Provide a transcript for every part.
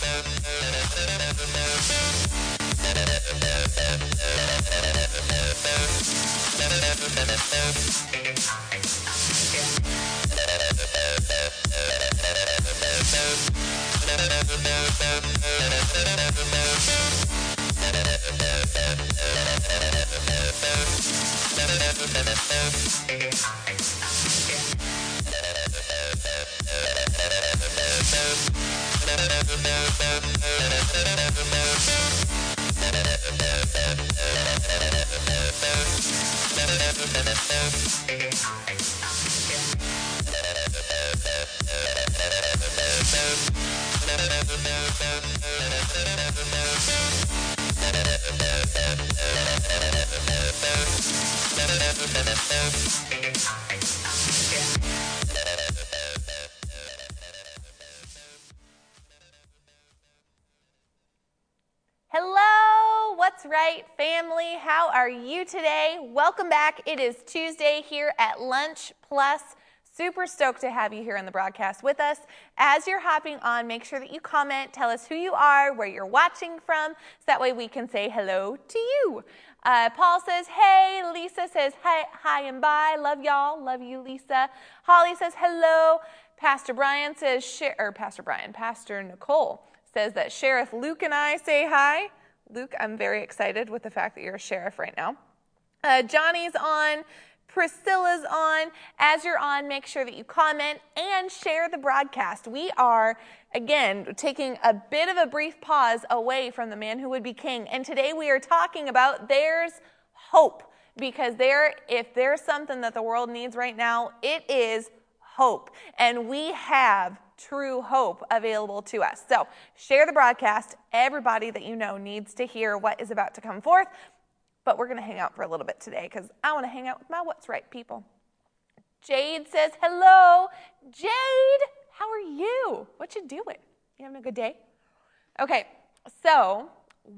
Thank what's right, family? How are you today? Welcome back. It is Tuesday here at Lunch Plus. Super stoked to have you here on the broadcast with us. As you're hopping on, make sure that you comment, tell us who you are, where you're watching from, so that way we can say hello to you. Uh, Paul says, hey. Lisa says, hi, hi and bye. Love y'all. Love you, Lisa. Holly says, hello. Pastor Brian says, Sher- or Pastor Brian, Pastor Nicole says that Sheriff Luke and I say hi. Luke, I'm very excited with the fact that you're a sheriff right now. Uh, Johnny's on. Priscilla's on. As you're on, make sure that you comment and share the broadcast. We are, again, taking a bit of a brief pause away from the man who would be king. And today we are talking about there's hope. Because there, if there's something that the world needs right now, it is hope. And we have true hope available to us. So share the broadcast. Everybody that you know needs to hear what is about to come forth. But we're going to hang out for a little bit today because I want to hang out with my What's Right people. Jade says, Hello. Jade, how are you? What you doing? You having a good day? Okay, so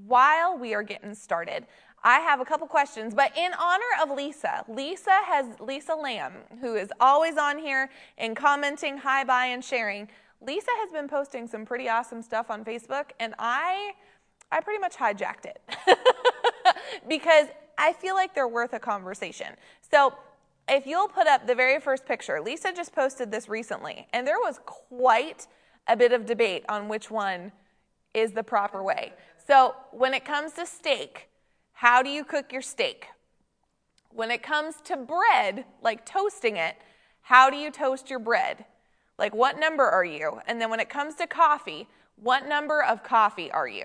while we are getting started, I have a couple questions, but in honor of Lisa, Lisa has Lisa Lamb, who is always on here and commenting, hi, bye, and sharing. Lisa has been posting some pretty awesome stuff on Facebook, and I, I pretty much hijacked it because I feel like they're worth a conversation. So if you'll put up the very first picture, Lisa just posted this recently, and there was quite a bit of debate on which one is the proper way. So when it comes to steak, how do you cook your steak? When it comes to bread, like toasting it, how do you toast your bread? Like, what number are you? And then when it comes to coffee, what number of coffee are you?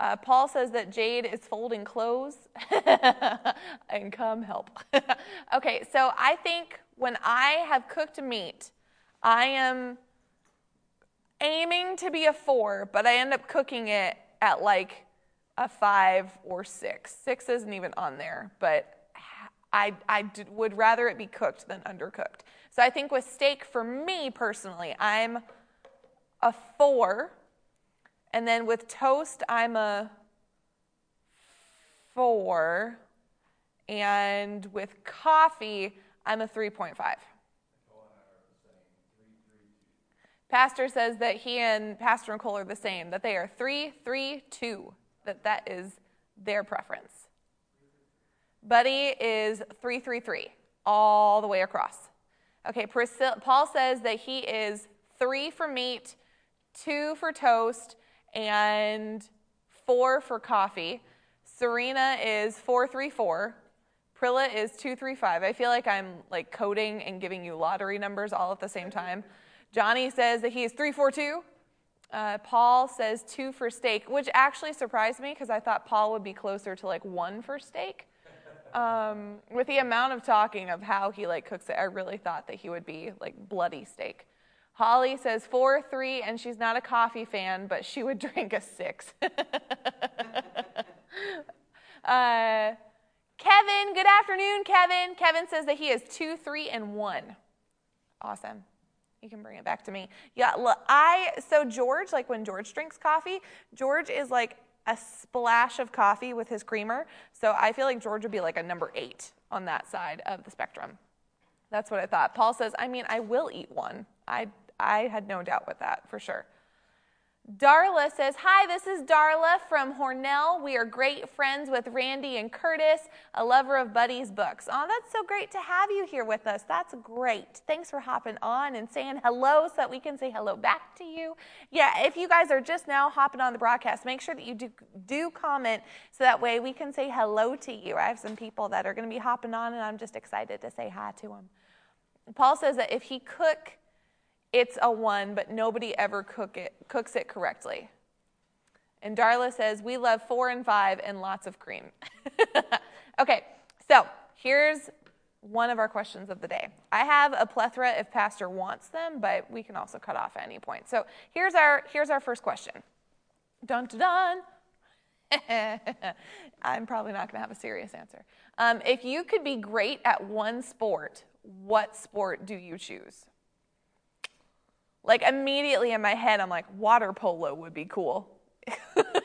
Uh, Paul says that Jade is folding clothes and come help. okay, so I think when I have cooked meat, I am aiming to be a four, but I end up cooking it at like a five or six. Six isn't even on there, but I, I d- would rather it be cooked than undercooked. So I think with steak, for me personally, I'm a four. And then with toast, I'm a four. And with coffee, I'm a 3.5. Pastor says that he and Pastor Nicole are the same, that they are three, three, two that that is their preference. Buddy is 333 all the way across. Okay, Priscilla, Paul says that he is three for meat, two for toast, and four for coffee. Serena is 434. Prilla is 235. I feel like I'm like coding and giving you lottery numbers all at the same time. Johnny says that he is 342. Uh, Paul says two for steak, which actually surprised me because I thought Paul would be closer to like one for steak. Um, with the amount of talking of how he like cooks it, I really thought that he would be like bloody steak. Holly says four, three, and she's not a coffee fan, but she would drink a six. uh, Kevin, good afternoon, Kevin. Kevin says that he is two, three, and one. Awesome. You can bring it back to me. Yeah, look, I so George, like when George drinks coffee, George is like a splash of coffee with his creamer. So I feel like George would be like a number eight on that side of the spectrum. That's what I thought. Paul says, I mean, I will eat one. I I had no doubt with that for sure. Darla says, Hi, this is Darla from Hornell. We are great friends with Randy and Curtis, a lover of Buddy's books. Oh, that's so great to have you here with us. That's great. Thanks for hopping on and saying hello so that we can say hello back to you. Yeah, if you guys are just now hopping on the broadcast, make sure that you do, do comment so that way we can say hello to you. I have some people that are going to be hopping on, and I'm just excited to say hi to them. Paul says that if he cook it's a one, but nobody ever cook it, cooks it correctly. And Darla says, We love four and five and lots of cream. okay, so here's one of our questions of the day. I have a plethora if Pastor wants them, but we can also cut off at any point. So here's our, here's our first question. Dun dun dun. I'm probably not going to have a serious answer. Um, if you could be great at one sport, what sport do you choose? Like immediately in my head, I'm like, water polo would be cool. but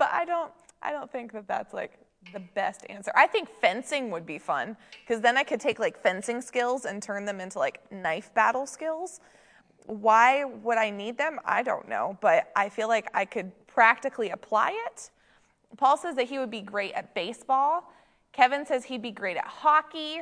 I don't, I don't think that that's like the best answer. I think fencing would be fun because then I could take like fencing skills and turn them into like knife battle skills. Why would I need them? I don't know, but I feel like I could practically apply it. Paul says that he would be great at baseball. Kevin says he'd be great at hockey.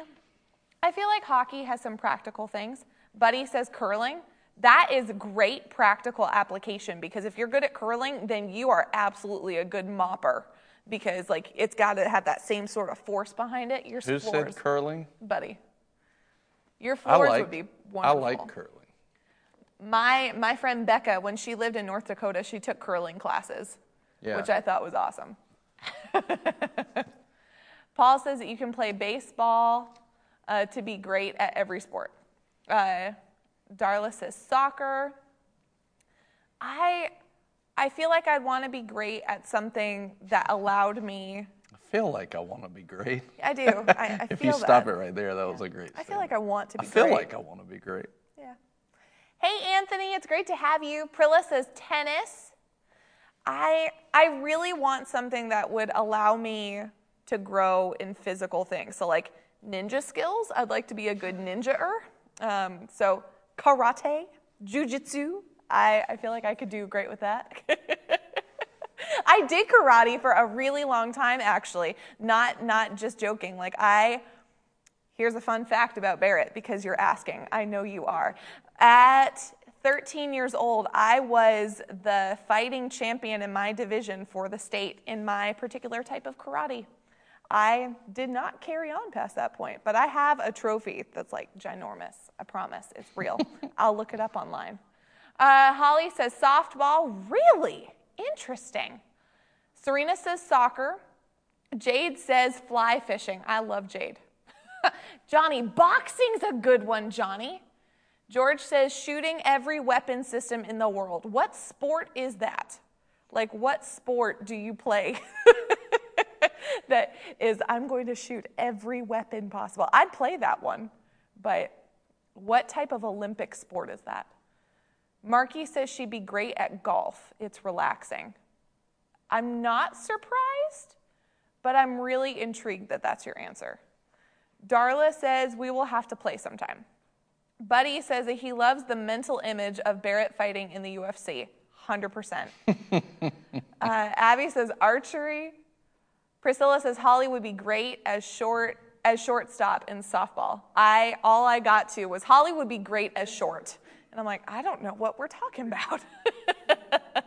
I feel like hockey has some practical things. Buddy says curling. That is great practical application because if you're good at curling, then you are absolutely a good mopper because like it's got to have that same sort of force behind it. Your Who floors, said curling? buddy. Your floors like, would be wonderful. I like curling. My my friend Becca, when she lived in North Dakota, she took curling classes, Yeah. which I thought was awesome. Paul says that you can play baseball uh, to be great at every sport. Uh, Darla says soccer. I I feel like I'd want to be great at something that allowed me. I feel like I want to be great. I do. I, I if you stop that. it right there, that was a great. I feel like I want to I be feel great. like I want to be great. Yeah. Hey, Anthony, it's great to have you. Prilla says tennis. I I really want something that would allow me to grow in physical things. So like ninja skills, I'd like to be a good ninja-er. Um, so karate, jujitsu, I, I feel like I could do great with that. I did karate for a really long time, actually. Not not just joking. Like I Here's a fun fact about Barrett because you're asking. I know you are. At 13 years old, I was the fighting champion in my division for the state in my particular type of karate. I did not carry on past that point, but I have a trophy that's like ginormous. I promise. It's real. I'll look it up online. Uh, Holly says softball. Really? Interesting. Serena says soccer. Jade says fly fishing. I love Jade. Johnny, boxing's a good one, Johnny. George says shooting every weapon system in the world. What sport is that? Like, what sport do you play that is, I'm going to shoot every weapon possible? I'd play that one, but what type of Olympic sport is that? Marky says she'd be great at golf. It's relaxing. I'm not surprised, but I'm really intrigued that that's your answer. Darla says we will have to play sometime. Buddy says that he loves the mental image of Barrett fighting in the UFC. 100%. uh, Abby says archery. Priscilla says Holly would be great as short as shortstop in softball. I all I got to was Holly would be great as short. And I'm like, I don't know what we're talking about.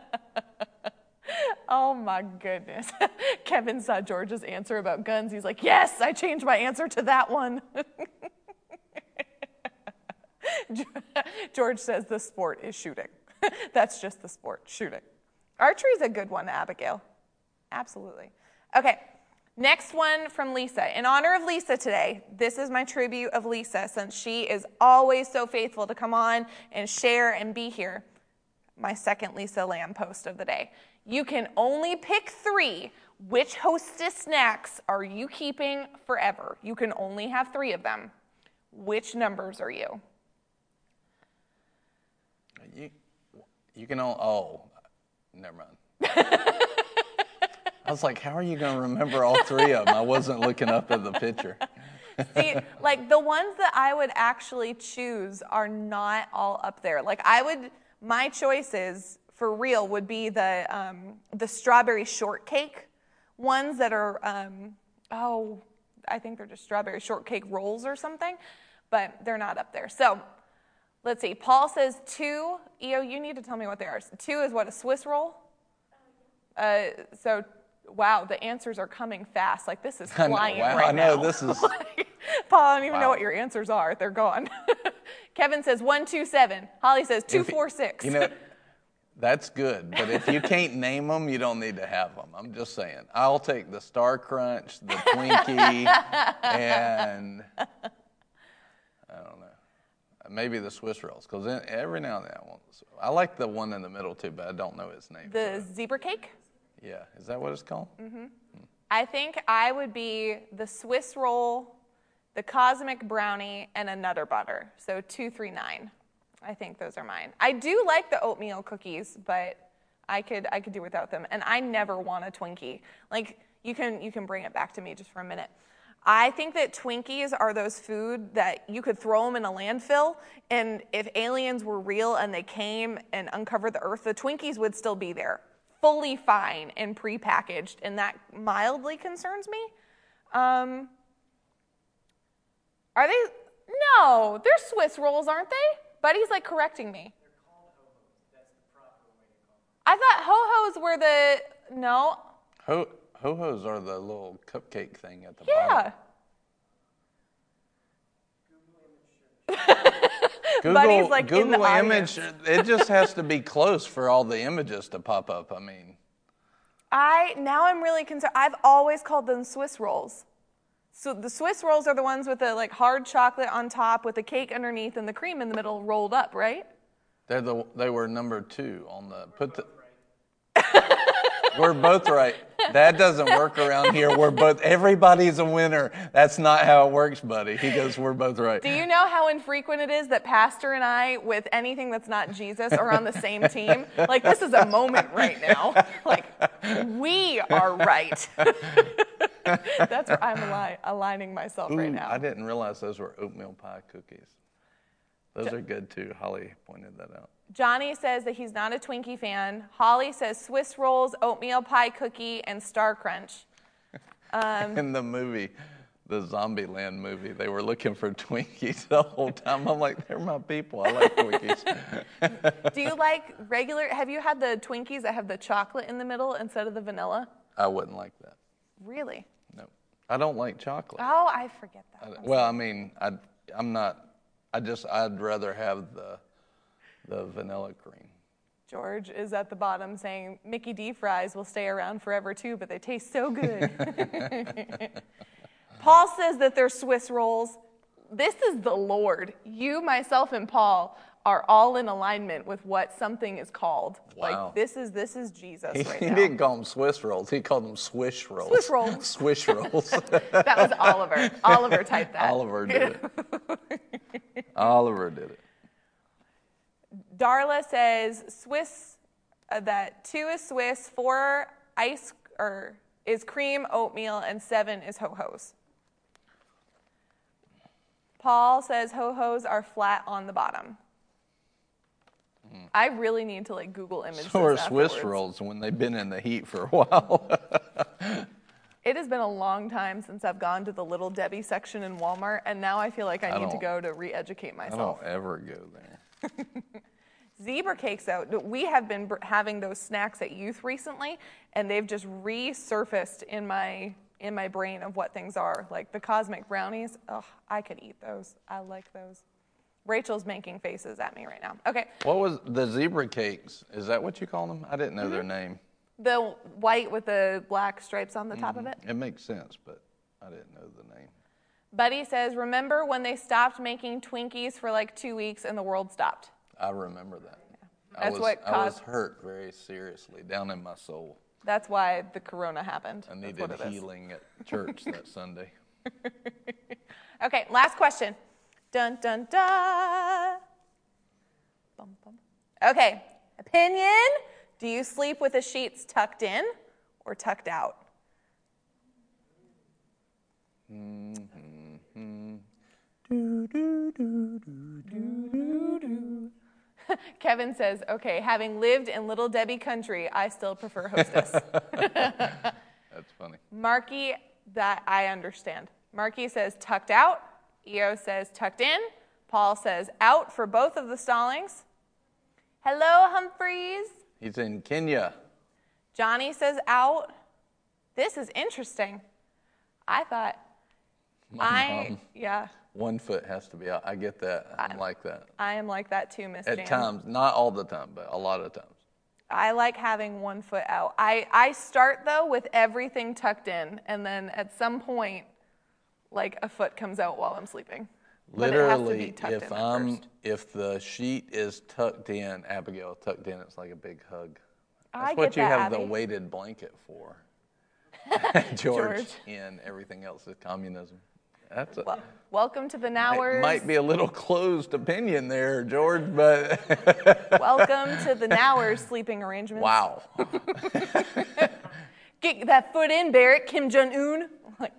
oh my goodness. Kevin saw George's answer about guns. He's like, Yes, I changed my answer to that one. George says the sport is shooting. That's just the sport, shooting. Archery is a good one, Abigail. Absolutely. Okay, Next one from Lisa. In honor of Lisa today, this is my tribute of Lisa since she is always so faithful to come on and share and be here. My second Lisa Lamb post of the day. You can only pick three. Which hostess snacks are you keeping forever? You can only have three of them. Which numbers are you? You, you can all, oh, never mind. I was like, how are you going to remember all three of them? I wasn't looking up at the picture. See, like the ones that I would actually choose are not all up there. Like I would, my choices for real would be the um, the strawberry shortcake ones that are um, oh, I think they're just strawberry shortcake rolls or something, but they're not up there. So let's see. Paul says two. Eo, you need to tell me what they are. Two is what a Swiss roll. Uh, so wow, the answers are coming fast. Like this is flying wow, right I know now. this is. Paul, I don't even know what your answers are. They're gone. Kevin says one two seven. Holly says two if- four six. You know, that's good, but if you can't name them, you don't need to have them. I'm just saying. I'll take the Star Crunch, the Twinkie, and I don't know, maybe the Swiss rolls. Because every now and then I want. I like the one in the middle too, but I don't know its name. the zebra cake. Yeah, is that what it's called? mm-hmm I think I would be the Swiss roll, the cosmic brownie, and a nutter butter. So two three nine. I think those are mine. I do like the oatmeal cookies, but I could I could do without them. And I never want a Twinkie. Like you can you can bring it back to me just for a minute. I think that Twinkies are those food that you could throw them in a landfill, and if aliens were real and they came and uncovered the Earth, the Twinkies would still be there, fully fine and prepackaged, and that mildly concerns me. Um, are they? No, they're Swiss rolls, aren't they? Buddy's like correcting me. I thought ho hos were the no. Ho ho hos are the little cupcake thing at the bottom. Yeah. bottom. Google, Buddy's, like, in the Google image. it just has to be close for all the images to pop up. I mean, I now I'm really concerned. I've always called them Swiss rolls. So the Swiss rolls are the ones with the like hard chocolate on top with the cake underneath and the cream in the middle rolled up, right? they're the they were number two on the put the. We're both right. That doesn't work around here. We're both. Everybody's a winner. That's not how it works, buddy. He goes, "We're both right." Do you know how infrequent it is that Pastor and I, with anything that's not Jesus, are on the same team? Like, this is a moment right now. Like, we are right. that's where I'm ali- aligning myself right now. I didn't realize those were oatmeal pie cookies. Those are good too. Holly pointed that out. Johnny says that he's not a Twinkie fan. Holly says Swiss rolls, oatmeal pie cookie, and Star Crunch. Um, In the movie, the Zombieland movie, they were looking for Twinkies the whole time. I'm like, they're my people. I like Twinkies. Do you like regular? Have you had the Twinkies that have the chocolate in the middle instead of the vanilla? I wouldn't like that. Really? No, I don't like chocolate. Oh, I forget that. I- well, I mean, I, I'm not. I just I'd rather have the the vanilla cream. George is at the bottom saying Mickey D fries will stay around forever too, but they taste so good. Paul says that they're Swiss rolls. This is the Lord. You, myself, and Paul are all in alignment with what something is called. Wow. Like this is this is Jesus He, right he didn't call them Swiss rolls. He called them swish rolls. Swiss rolls. swish rolls. That was Oliver. Oliver typed that. Oliver did it. Oliver did it. Darla says Swiss uh, that two is Swiss, four ice or is cream oatmeal, and seven is ho hos. Paul says ho hos are flat on the bottom. I really need to like Google images. So are Swiss rolls when they've been in the heat for a while. It has been a long time since I've gone to the Little Debbie section in Walmart, and now I feel like I, I need to go to re-educate myself. I don't ever go there. Zebra cakes out. We have been having those snacks at youth recently, and they've just resurfaced in my in my brain of what things are. Like the cosmic brownies. Oh, I could eat those. I like those. Rachel's making faces at me right now. Okay. What was the zebra cakes? Is that what you call them? I didn't know their Mm-hmm. name. The white with the black stripes on the top of it. It makes sense, but I didn't know the name. Buddy says, Remember when they stopped making Twinkies for like two weeks and the world stopped? I remember that. I That's was, what I was hurt very seriously down in my soul. That's why the corona happened. I That's needed what it is. healing at church that Sunday. Okay, last question. Dun dun dun. Bum, bum. Okay, opinion. Do you sleep with the sheets tucked in or tucked out? Mm-hmm. Kevin says, okay, having lived in Little Debbie country, I still prefer hostess. That's funny. Marky, that I understand. Marky says tucked out. EO says tucked in. Paul says out for both of the stallings. Hello, Humphreys. He's in Kenya. Johnny says out. This is interesting. I thought I mom. yeah, One foot has to be out. I get that. I'm like that. I am like that too, Miss At Jan. times, not all the time, but a lot of times. I like having one foot out. I, I start though with everything tucked in, and then at some point, like a foot comes out while I'm sleeping. But it has to be Literally, if I'm first. if the sheet is tucked in, Abigail tucked in, it's like a big hug. That's I what you that, have the weighted blanket for. George, George. in everything else is communism. That's a, Well, welcome to the Nauers. might be a little closed opinion there, George, but welcome to the Nauers sleeping arrangements. wow. Get that foot in, Barrett. Kim Jong Un. Like,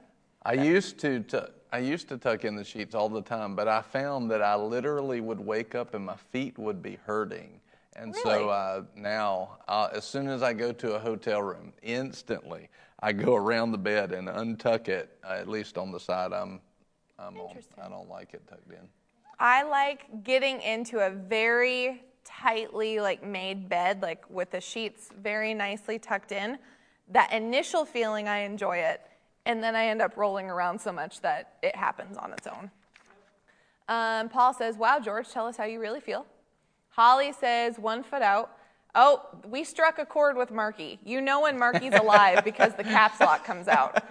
I used to tu- I used to tuck in the sheets all the time, but I found that I literally would wake up and my feet would be hurting. And Really? so uh, now, uh, as soon as I go to a hotel room, instantly I go around the bed and untuck it, uh, at least on the side I'm, I'm on. I don't like it tucked in. I like getting into a very tightly like made bed, like with the sheets very nicely tucked in. That initial feeling, I enjoy it, and then I end up rolling around so much that it happens on its own. Um, Paul says, "Wow, George, tell us how you really feel." Holly says, "One foot out." Oh, we struck a chord with Marky. You know when Marky's alive because the caps lock comes out.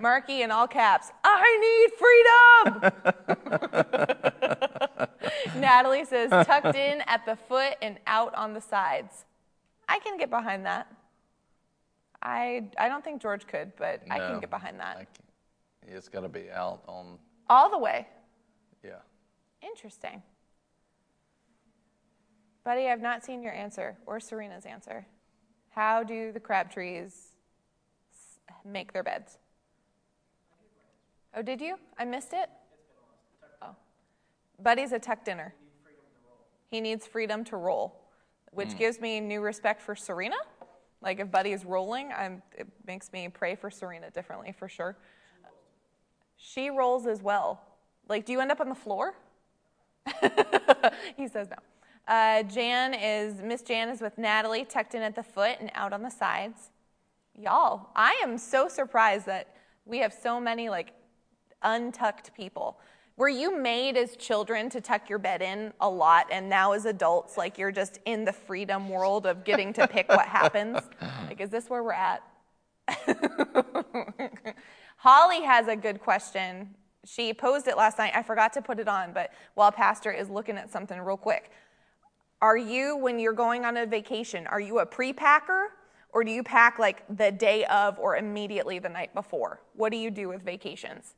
Marky in all caps. I need freedom. Natalie says, tucked in at the foot and out on the sides. I can get behind that. I, I don't think George could, but I can get behind that. It's got to be out on, All the way. yeah. Interesting. Buddy, I've not seen your answer or Serena's answer. How do the Crabtrees make their beds? Oh, did you? I missed it? Oh. Buddy's a tuck dinner. He needs freedom to roll, which hmm. gives me new respect for Serena. Like if Buddy is rolling, I'm, it makes me pray for Serena differently for sure. She rolls as well. Like, do you end up on the floor? he says no. Uh, Jan is Miss Jan is with Natalie, tucked in at the foot and out on the sides. Y'all, I am so surprised that we have so many like untucked people. Were you made as children to tuck your bed in a lot, and now as adults, like you're just in the freedom world of getting to pick what happens? Like, is this where we're at? Holly has a good question. She posed it last night. I forgot to put it on, but while Pastor is looking at something real quick, are you, when you're going on a vacation, are you a pre-packer or do you pack like the day of or immediately the night before? What do you do with vacations?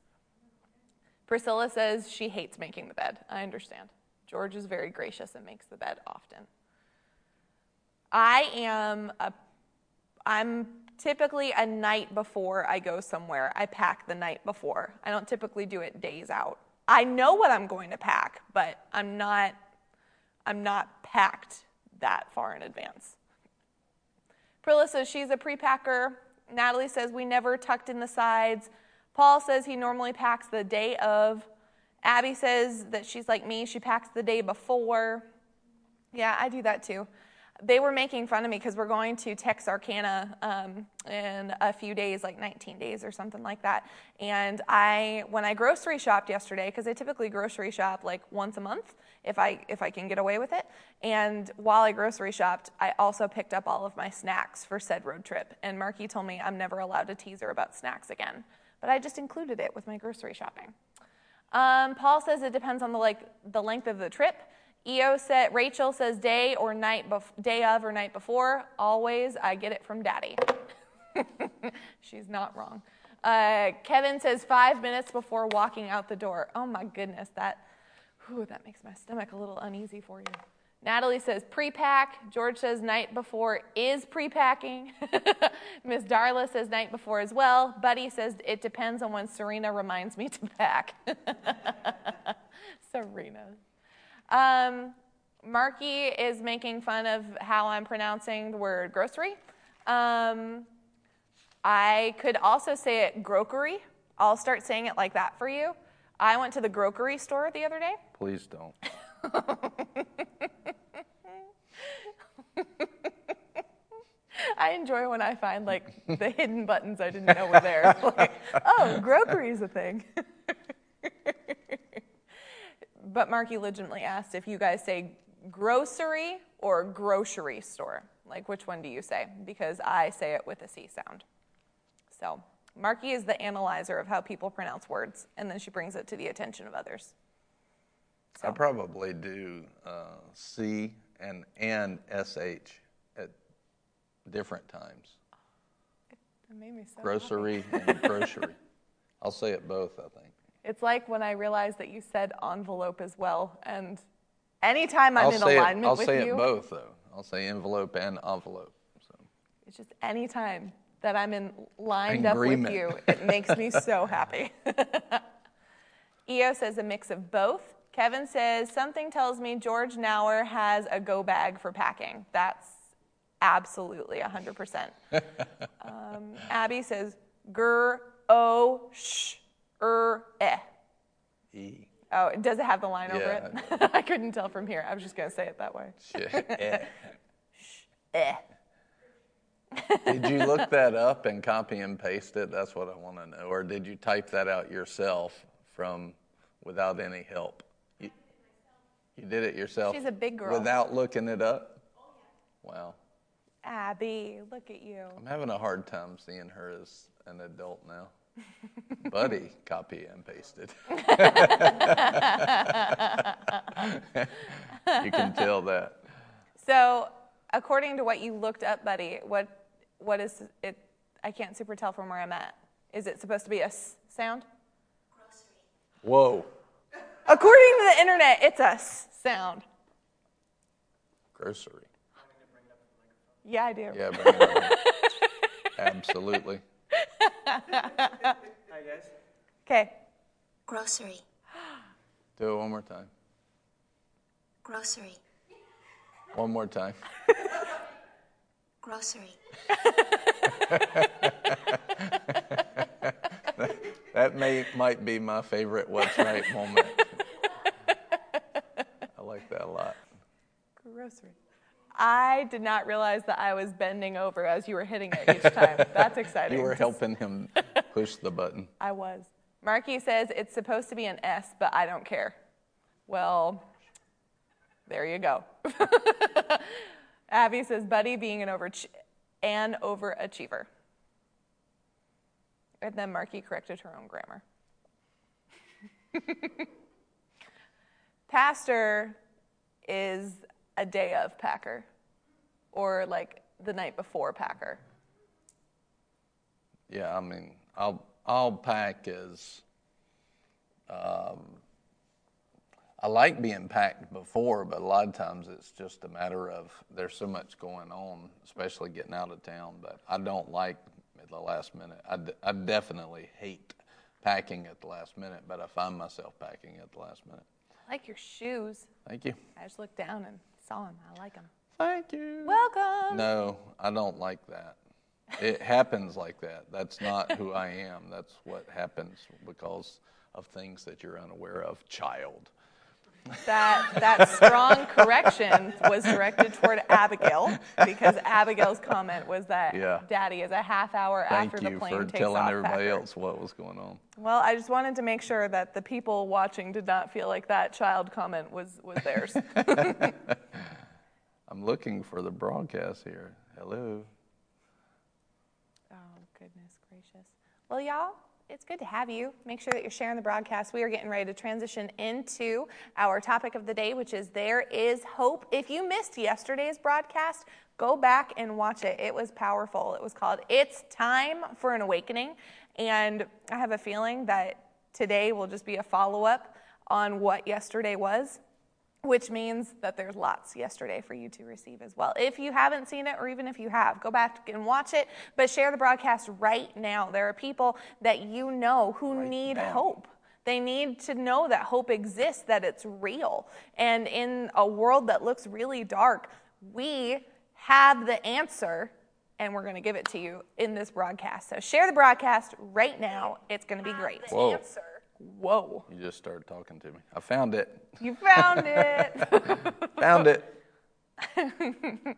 Priscilla says she hates making the bed. I understand. George is very gracious and makes the bed often. I am a I'm typically a night before I go somewhere. I pack the night before. I don't typically do it days out. I know what I'm going to pack, but I'm not I'm not packed that far in advance. Prilla says she's a pre-packer. Natalie says we never tucked in the sides. Paul says he normally packs the day of. Abby says that she's like me, she packs the day before. Yeah, I do that too. They were making fun of me because we're going to Texarkana um, in a few days, like 19 days or something like that. And I, when I grocery shopped yesterday, because I typically grocery shop like once a month, if I if I can get away with it. And while I grocery shopped, I also picked up all of my snacks for said road trip. And Marky told me I'm never allowed to tease her about snacks again. But I just included it with my grocery shopping. Um, Paul says it depends on the like the length of the trip. EO said Rachel says day or night bef- day of or night before. Always, I get it from Daddy. She's not wrong. Uh, Kevin says five minutes before walking out the door. Oh my goodness, that whew, that makes my stomach a little uneasy for you. Natalie says pre-pack. George says night before is pre-packing. Miss Darla says night before as well. Buddy says it depends on when Serena reminds me to pack. Serena. Um, Marky is making fun of how I'm pronouncing the word grocery. Um, I could also say it grocery. I'll start saying it like that for you. I went to the grocery store the other day. Please don't. I enjoy when I find like the hidden buttons I didn't know were there. like, oh, grocery is a thing. but Marky legitimately asked if you guys say grocery or grocery store. Like, which one do you say? Because I say it with a C sound. So, Marky is the analyzer of how people pronounce words, and then she brings it to the attention of others. I probably do uh, C and and SH at different times. It made me so Grocery and grocery. I'll say it both, I think. It's like when I realized that you said envelope as well, and anytime I'm I'll in say alignment it, I'll with say you, it both though. I'll say envelope and envelope. So it's just anytime that I'm in lined up with you, it makes me so happy. EO says a mix of both. Kevin says something tells me George Nauer has a go bag for packing. That's absolutely 100%. um, Abby says gur o sh er eh. E. Oh, does it have the line over it? I couldn't tell from here. I was just going to say it that way. Shit. Eh. Eh. Did you look that up and copy and paste it? That's what I want to know. Or did you type that out yourself from without any help? You, you did it yourself? She's a big girl. Without looking it up? Oh, wow. Abby, look at you. I'm having a hard time seeing her as an adult now. Buddy, copy and pasted. you can tell that. So, according to what you looked up, buddy, what what is it? I can't super tell from where I'm at. Is it supposed to be a s sound? Grocery. Whoa. According to the internet, it's a s sound. Grocery. Yeah, I do. Yeah, bring it on. Absolutely. Hi guys. Okay. Grocery. Do it one more time. Grocery. One more time. Grocery. That may might be my favorite what's right moment. I like that a lot. Grocery. I did not realize that I was bending over as you were hitting it each time. That's exciting. You were helping him push the button. I was. Marky says it's supposed to be an S, but I don't care. Well, there you go. Abby says, Buddy being an, over- an overachiever. And then Marky corrected her own grammar. Pastor is a day of Packer, or like the night before Packer. Yeah, I mean, I'll I'll pack as. Um, I like being packed before, but a lot of times it's just a matter of there's so much going on, especially getting out of town. But I don't like at the last minute. I, d- I definitely hate packing at the last minute, but I find myself packing at the last minute. I like your shoes. Thank you. I just looked down and saw them. I like them. Thank you. Welcome. No, I don't like that. It happens like that. That's not who I am. That's what happens because of things that you're unaware of, child. That that strong correction was directed toward Abigail because Abigail's comment was that Yeah. Daddy is a half hour Thank after the plane takes off. Thank you for telling everybody Packer. else what was going on. Well, I just wanted to make sure that the people watching did not feel like that child comment was was theirs. I'm looking for the broadcast here. Hello. Oh, goodness gracious. Well, y'all, it's good to have you. Make sure that you're sharing the broadcast. We are getting ready to transition into our topic of the day, which is There is Hope. If you missed yesterday's broadcast, go back and watch it. It was powerful. It was called It's Time for an Awakening. And I have a feeling that today will just be a follow up on what yesterday was which means that there's lots yesterday for you to receive as well. If you haven't seen it, or even if you have, go back and watch it, but share the broadcast right now. There are people that you know who need now. hope. They need to know that hope exists, that it's real. And in a world that looks really dark, we have the answer, and we're going to give it to you in this broadcast. So share the broadcast right now. It's going to be great. Whoa. Whoa. You just started talking to me. I found it. You found it. Found it.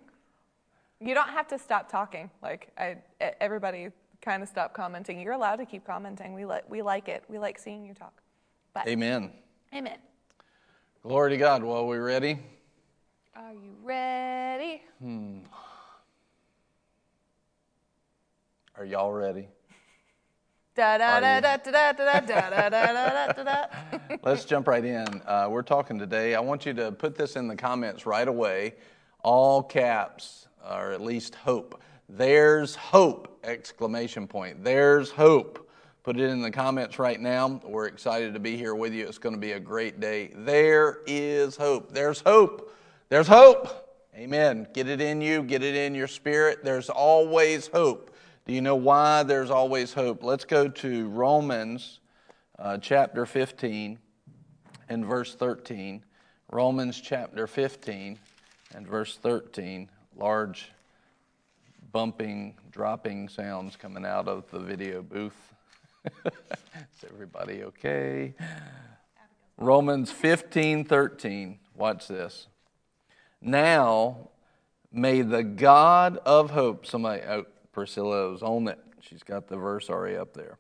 You don't have to stop talking. Like I, everybody kind of stopped commenting. You're allowed to keep commenting. We like we like it. We like seeing you talk. But Amen. amen. Glory to God. Well, we ready? Are you ready? Hmm. Are y'all ready? Let's jump right in. Uh, we're talking today. I want you to put this in the comments right away, all caps, or at least hope. There's hope! Exclamation point. There's hope. Put it in the comments right now. We're excited to be here with you. It's going to be a great day. There is hope. There's hope. There's hope. Amen. Get it in you, get it in your spirit. There's always hope. Do you know why there's always hope? Let's go to Romans uh, chapter 15 and verse 13. Romans chapter 15 and verse 13. Large bumping, dropping sounds coming out of the video booth. Is everybody okay? Romans 15 13. Watch this. Now may the God of hope, somebody, oh, Priscilla was on it. She's got the verse already up there.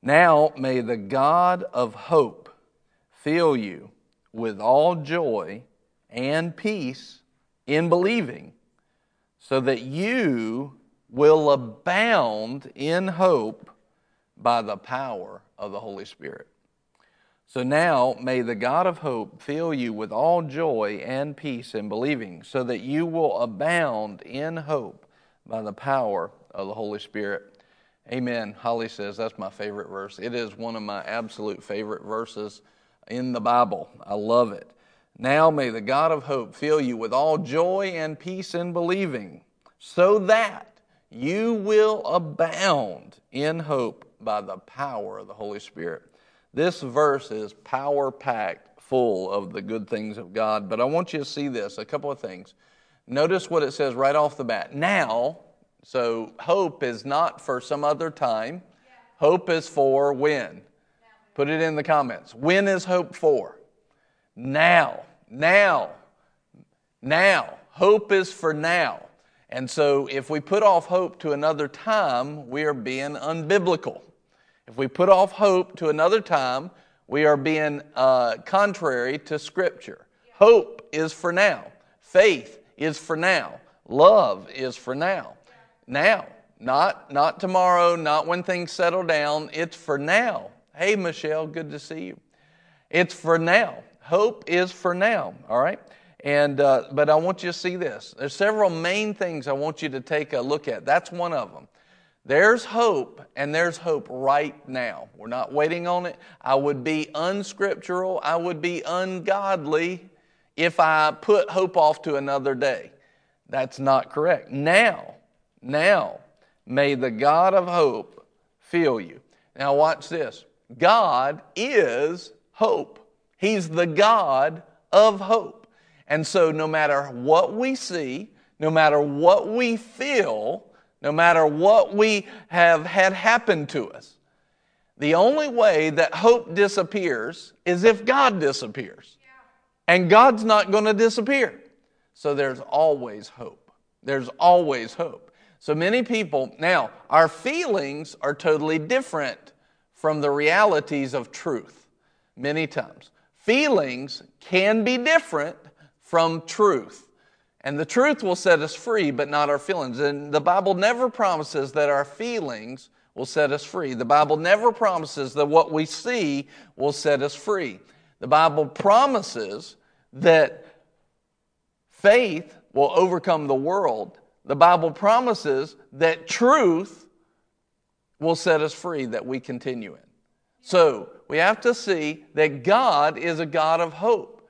Now may the God of hope fill you with all joy and peace in believing, so that you will abound in hope by the power of the Holy Spirit. So now may the God of hope fill you with all joy and peace in believing, so that you will abound in hope by the power of the Holy Spirit. Amen. Holly says that's my favorite verse. It is one of my absolute favorite verses in the Bible. I love it. Now may the God of hope fill you with all joy and peace in believing, so that you will abound in hope by the power of the Holy Spirit. This verse is power packed, full of the good things of God. But I want you to see this a couple of things. Notice what it says right off the bat. Now, so hope is not for some other time, hope is for when? Put it in the comments. When is hope for? Now. Now. Now. Hope is for now. And so if we put off hope to another time, we are being unbiblical. If we put off hope to another time, we are being uh, contrary to Scripture. Hope is for now. Faith is for now. Love is for now. Now, not not tomorrow, not when things settle down. It's for now. Hey, Michelle, good to see you. It's for now. Hope is for now. All right. And uh, but I want you to see this. There's several main things I want you to take a look at. That's one of them. There's hope, and there's hope right now. We're not waiting on it. I would be unscriptural, I would be ungodly if I put hope off to another day. That's not correct. Now, now, may the God of hope fill you. Now, watch this God is hope, He's the God of hope. And so, no matter what we see, no matter what we feel, no matter what we have had happen to us, the only way that hope disappears is if God disappears. And God's not going to disappear. So there's always hope. There's always hope. So many people, now, our feelings are totally different from the realities of truth many times. Feelings can be different from truth. And the truth will set us free, but not our feelings. And the Bible never promises that our feelings will set us free. The Bible never promises that what we see will set us free. The Bible promises that faith will overcome the world. The Bible promises that truth will set us free, that we continue in. So we have to see that God is a God of hope.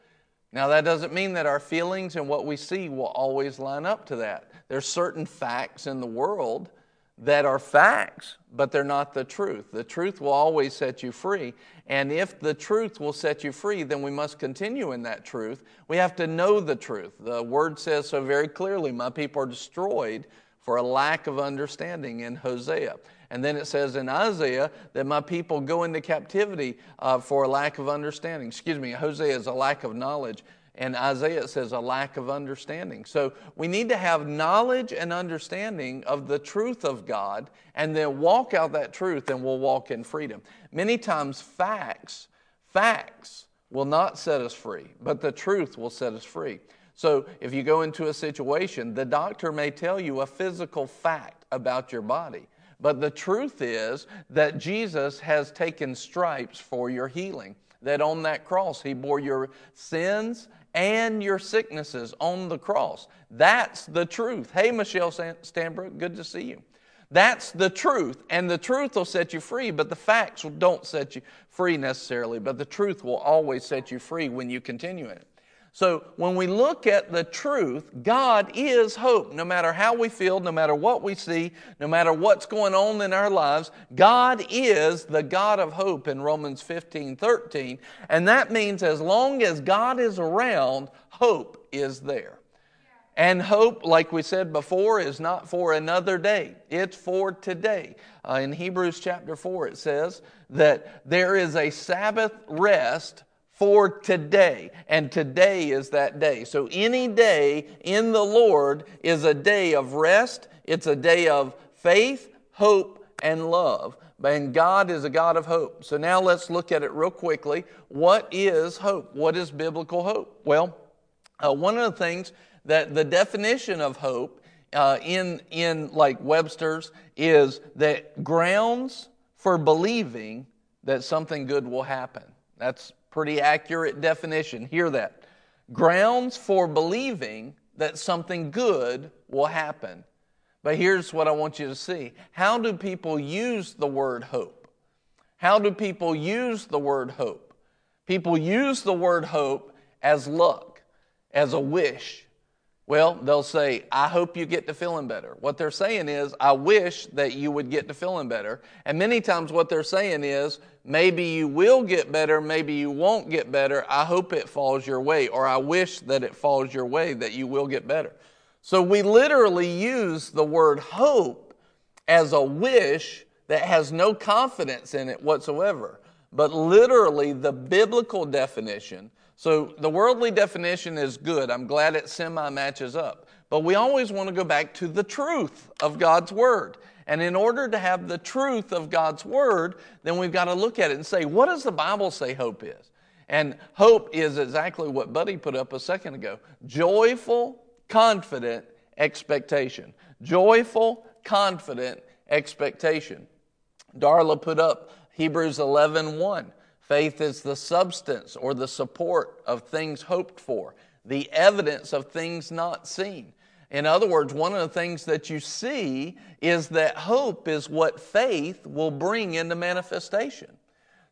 Now, that doesn't mean that our feelings and what we see will always line up to that. There's certain facts in the world that are facts, but they're not the truth. The truth will always set you free. And if the truth will set you free, then we must continue in that truth. We have to know the truth. The word says so very clearly My people are destroyed for a lack of understanding in Hosea. And then it says in Isaiah that my people go into captivity uh, for a lack of understanding. Excuse me, Hosea is a lack of knowledge. And Isaiah says a lack of understanding. So we need to have knowledge and understanding of the truth of God and then walk out that truth and we'll walk in freedom. Many times, facts, facts will not set us free, but the truth will set us free. So if you go into a situation, the doctor may tell you a physical fact about your body. But the truth is that Jesus has taken stripes for your healing. That on that cross, He bore your sins and your sicknesses on the cross. That's the truth. Hey, Michelle Stanbrook, good to see you. That's the truth, and the truth will set you free, but the facts don't set you free necessarily, but the truth will always set you free when you continue in it. So when we look at the truth, God is hope. No matter how we feel, no matter what we see, no matter what's going on in our lives, God is the God of hope in Romans 15 13. And that means as long as God is around, hope is there. And hope, like we said before, is not for another day, it's for today. Uh, in Hebrews chapter 4, it says that there is a Sabbath rest for today. And today is that day. So any day in the Lord is a day of rest, it's a day of faith, hope, and love. And God is a God of hope. So now let's look at it real quickly. What is hope? What is biblical hope? Well, uh, one of the things that the definition of hope uh, in, in like Webster's is that grounds for believing that something good will happen. That's Pretty accurate definition. Hear that. Grounds for believing that something good will happen. But here's what I want you to see. How do people use the word hope? How do people use the word hope? People use the word hope as luck, as a wish, well, they'll say, I hope you get to feeling better. What they're saying is, I wish that you would get to feeling better. And many times what they're saying is, maybe you will get better, maybe you won't get better. I hope it falls your way, or I wish that it falls your way, that you will get better. So we literally use the word hope as a wish that has no confidence in it whatsoever. But literally, the biblical definition so the worldly definition is good. I'm glad it semi matches up. But we always want to go back to the truth of God's Word. And in order to have the truth of God's Word, then we've got to look at it and say, what does the Bible say hope is? And hope is exactly what Buddy put up a second ago joyful, confident expectation. Joyful, confident expectation. Darla put up Hebrews 11 1. Faith is the substance or the support of things hoped for, the evidence of things not seen. In other words, one of the things that you see is that hope is what faith will bring into manifestation.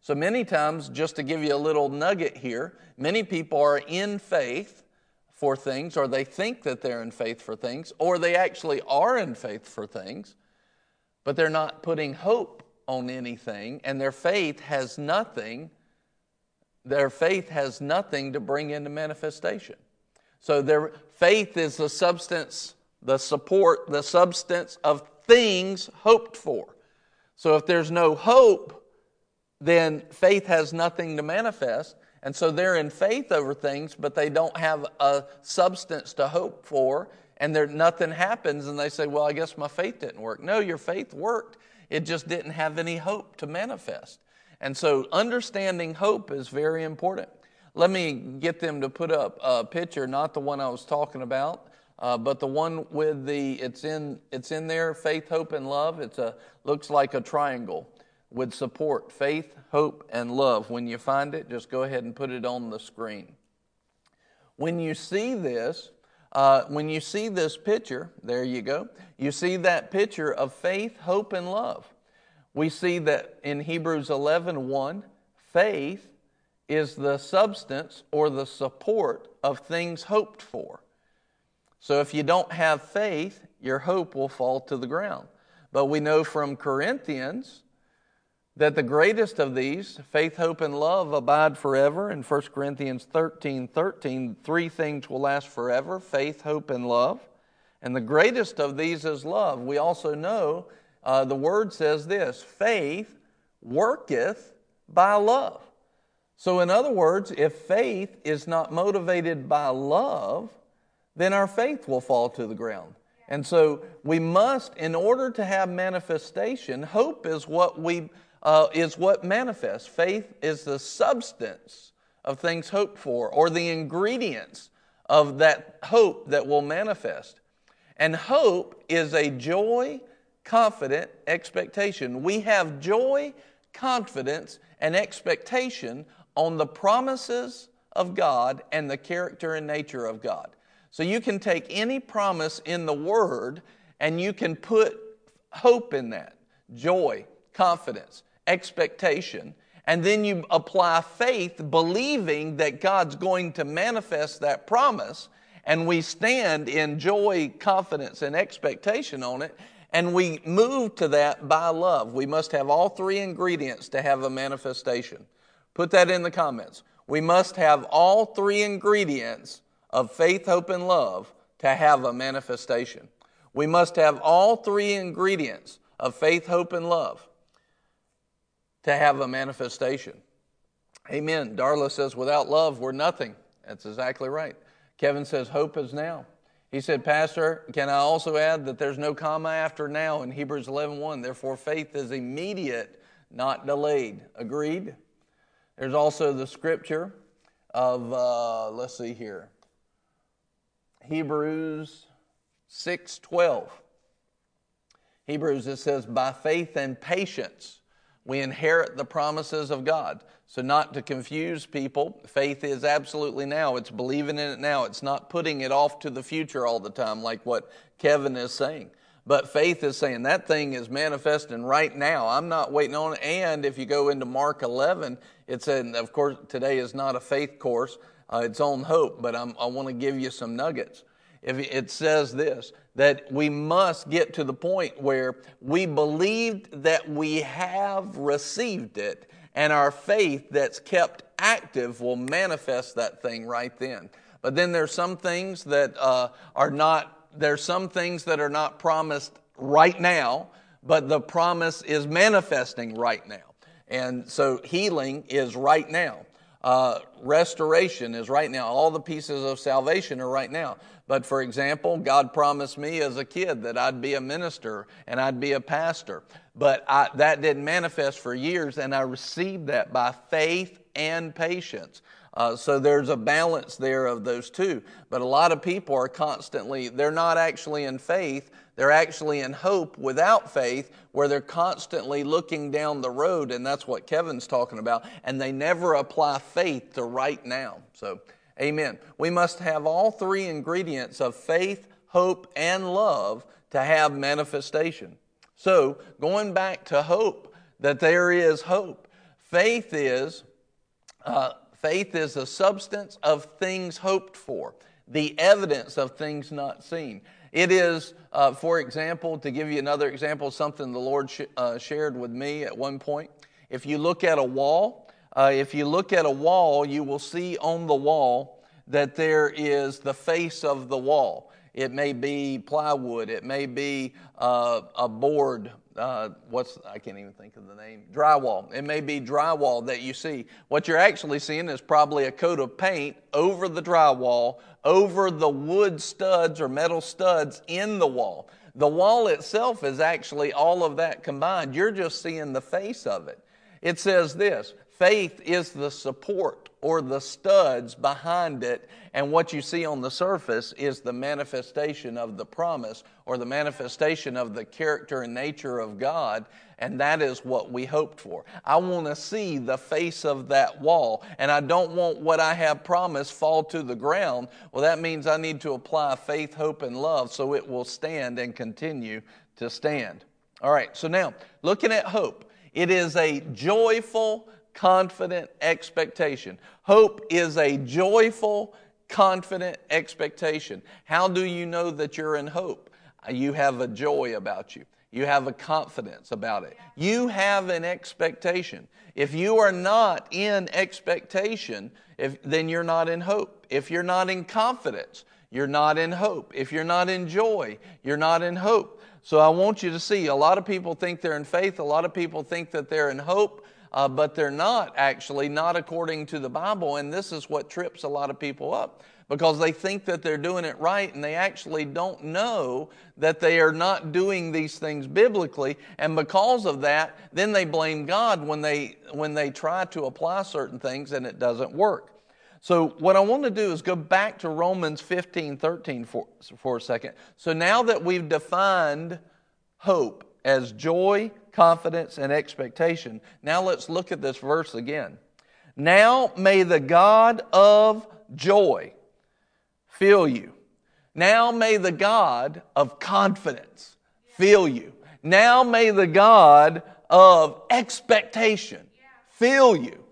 So many times, just to give you a little nugget here, many people are in faith for things, or they think that they're in faith for things, or they actually are in faith for things, but they're not putting hope on anything, and their faith has nothing, their faith has nothing to bring into manifestation. So their faith is the substance, the support, the substance of things hoped for. So if there's no hope, then faith has nothing to manifest. And so they're in faith over things, but they don't have a substance to hope for, and there nothing happens, and they say, Well, I guess my faith didn't work. No, your faith worked. It just didn't have any hope to manifest. And so understanding hope is very important. Let me get them to put up a picture, not the one I was talking about, uh, but the one with the it's in it's in there, faith, hope, and love. It's a looks like a triangle with support, faith, hope, and love. When you find it, just go ahead and put it on the screen. When you see this, uh, when you see this picture, there you go. You see that picture of faith, hope, and love. We see that in Hebrews 11 1, faith is the substance or the support of things hoped for. So if you don't have faith, your hope will fall to the ground. But we know from Corinthians that the greatest of these, faith, hope, and love, abide forever. In 1 Corinthians 13 13, three things will last forever faith, hope, and love. And the greatest of these is love. We also know uh, the word says this faith worketh by love. So, in other words, if faith is not motivated by love, then our faith will fall to the ground. And so we must, in order to have manifestation, hope is what we uh, is what manifests. Faith is the substance of things hoped for, or the ingredients of that hope that will manifest. And hope is a joy, confident expectation. We have joy, confidence, and expectation on the promises of God and the character and nature of God. So you can take any promise in the Word and you can put hope in that joy, confidence, expectation, and then you apply faith, believing that God's going to manifest that promise, and we stand in joy, confidence, and expectation on it, and we move to that by love. We must have all three ingredients to have a manifestation. Put that in the comments. We must have all three ingredients of faith, hope, and love to have a manifestation. We must have all three ingredients of faith, hope, and love to have a manifestation. Amen. Darla says, without love, we're nothing. That's exactly right. Kevin says, hope is now. He said, Pastor, can I also add that there's no comma after now in Hebrews 11.1? Therefore, faith is immediate, not delayed. Agreed? There's also the scripture of, uh, let's see here, Hebrews 6.12. Hebrews, it says, by faith and patience we inherit the promises of God. So, not to confuse people, faith is absolutely now. It's believing in it now. It's not putting it off to the future all the time, like what Kevin is saying. But faith is saying that thing is manifesting right now. I'm not waiting on it. And if you go into Mark 11, it said, of course, today is not a faith course, uh, it's on hope, but I'm, I want to give you some nuggets. If it says this that we must get to the point where we believed that we have received it, and our faith that's kept active will manifest that thing right then. But then there's some things that uh, are not, there's some things that are not promised right now, but the promise is manifesting right now. And so healing is right now. Uh, restoration is right now. All the pieces of salvation are right now. But for example, God promised me as a kid that I'd be a minister and I'd be a pastor. But I, that didn't manifest for years, and I received that by faith and patience. Uh, so there's a balance there of those two. But a lot of people are constantly, they're not actually in faith, they're actually in hope without faith, where they're constantly looking down the road, and that's what Kevin's talking about, and they never apply faith to right now. So, amen. We must have all three ingredients of faith, hope, and love to have manifestation. So, going back to hope, that there is hope. Faith is uh, faith is the substance of things hoped for, the evidence of things not seen. It is, uh, for example, to give you another example, something the Lord sh- uh, shared with me at one point. If you look at a wall, uh, if you look at a wall, you will see on the wall that there is the face of the wall. It may be plywood. It may be uh, a board. Uh, what's I can't even think of the name. Drywall. It may be drywall that you see. What you're actually seeing is probably a coat of paint over the drywall, over the wood studs or metal studs in the wall. The wall itself is actually all of that combined. You're just seeing the face of it. It says this faith is the support or the studs behind it, and what you see on the surface is the manifestation of the promise or the manifestation of the character and nature of God, and that is what we hoped for. I want to see the face of that wall, and I don't want what I have promised fall to the ground. Well, that means I need to apply faith, hope, and love so it will stand and continue to stand. All right, so now looking at hope, it is a joyful, confident expectation. Hope is a joyful, confident expectation. How do you know that you're in hope? You have a joy about you. You have a confidence about it. You have an expectation. If you are not in expectation, if, then you're not in hope. If you're not in confidence, you're not in hope. If you're not in joy, you're not in hope. So I want you to see a lot of people think they're in faith, a lot of people think that they're in hope, uh, but they're not actually, not according to the Bible. And this is what trips a lot of people up because they think that they're doing it right and they actually don't know that they are not doing these things biblically. And because of that, then they blame God when they, when they try to apply certain things and it doesn't work. So, what I want to do is go back to Romans 15 13 for, for a second. So, now that we've defined hope as joy, confidence, and expectation, now let's look at this verse again. Now may the God of joy fill you. Now may the God of confidence fill you. Now may the God of expectation fill you.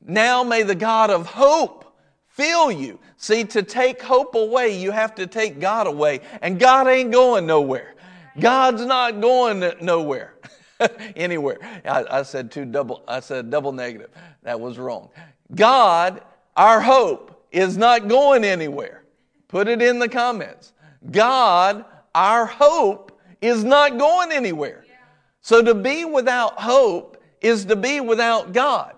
Now may the God of hope fill you. See, to take hope away, you have to take God away. And God ain't going nowhere. God's not going nowhere. Anywhere. I, I, said two double, I said double negative. That was wrong. God, our hope, is not going anywhere. Put it in the comments. God, our hope, is not going anywhere. So to be without hope is to be without God.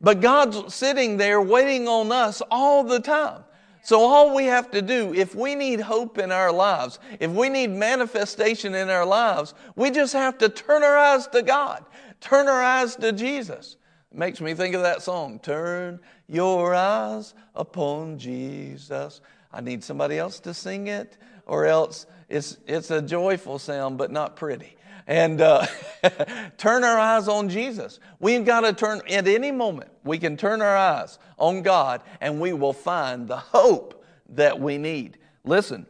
But God's sitting there waiting on us all the time. So, all we have to do, if we need hope in our lives, if we need manifestation in our lives, we just have to turn our eyes to God, turn our eyes to Jesus. It makes me think of that song, Turn Your Eyes Upon Jesus. I need somebody else to sing it, or else it's, it's a joyful sound, but not pretty and uh, turn our eyes on Jesus. We've got to turn, at any moment, we can turn our eyes on God and we will find the hope that we need. Listen,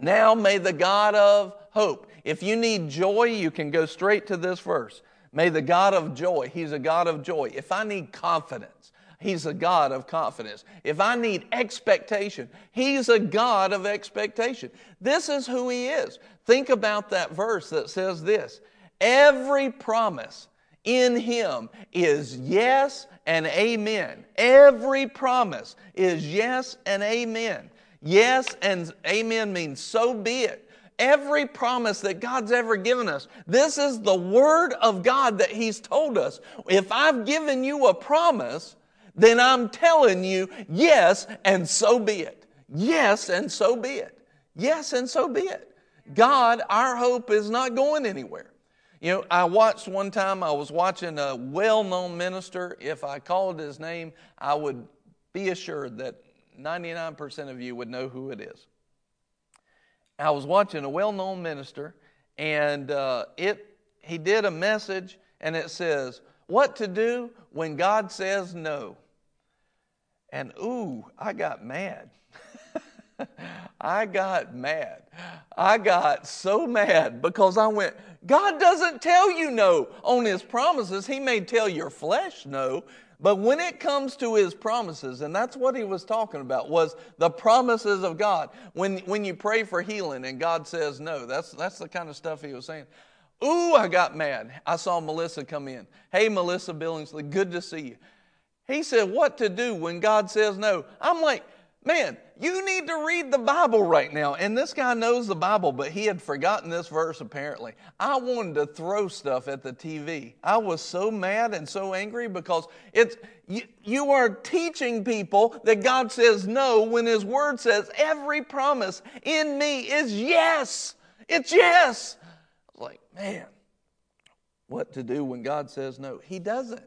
now may the God of hope, if you need joy, you can go straight to this verse. May the God of joy, He's a God of joy. If I need confidence, He's a God of confidence. If I need expectation, He's a God of expectation. This is who He is. Think about that verse that says this Every promise in Him is yes and amen. Every promise is yes and amen. Yes and amen means so be it every promise that God's ever given us. This is the Word of God that He's told us. If I've given you a promise, then I'm telling you, yes, and so be it. Yes, and so be it. Yes, and so be it. God, our hope is not going anywhere. You know, I watched one time, I was watching a well known minister. If I called his name, I would be assured that 99% of you would know who it is. I was watching a well known minister, and uh, it, he did a message, and it says, What to do when God says no. And ooh, I got mad. I got mad. I got so mad because I went, God doesn't tell you no on His promises. He may tell your flesh no, but when it comes to His promises, and that's what He was talking about, was the promises of God. When, when you pray for healing and God says no, that's, that's the kind of stuff He was saying. Ooh, I got mad. I saw Melissa come in. Hey, Melissa Billingsley, good to see you. He said, What to do when God says no? I'm like, Man, you need to read the Bible right now. And this guy knows the Bible, but he had forgotten this verse apparently. I wanted to throw stuff at the TV. I was so mad and so angry because it's you, you are teaching people that God says no when his word says every promise in me is yes. It's yes. Like, man, what to do when God says no? He doesn't.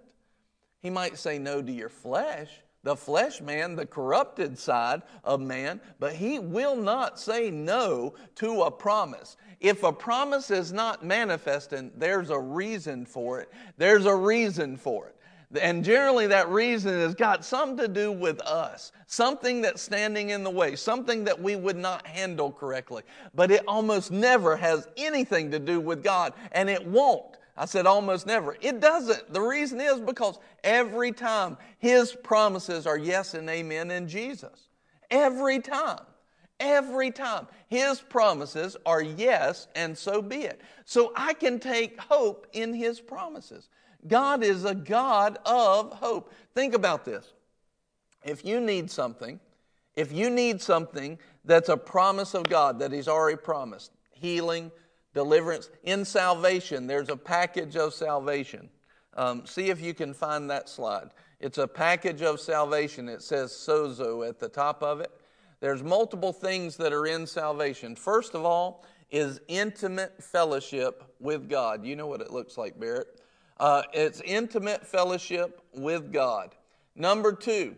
He might say no to your flesh, the flesh man, the corrupted side of man, but he will not say no to a promise. If a promise is not manifesting, there's a reason for it. There's a reason for it. And generally, that reason has got something to do with us, something that's standing in the way, something that we would not handle correctly. But it almost never has anything to do with God, and it won't. I said almost never. It doesn't. The reason is because every time His promises are yes and amen in Jesus. Every time. Every time. His promises are yes and so be it. So I can take hope in His promises. God is a God of hope. Think about this. If you need something, if you need something that's a promise of God that He's already promised, healing, deliverance. In salvation, there's a package of salvation. Um, see if you can find that slide. It's a package of salvation. It says sozo at the top of it. There's multiple things that are in salvation. First of all, is intimate fellowship with God. You know what it looks like, Barrett. Uh, it's intimate fellowship with God. Number two,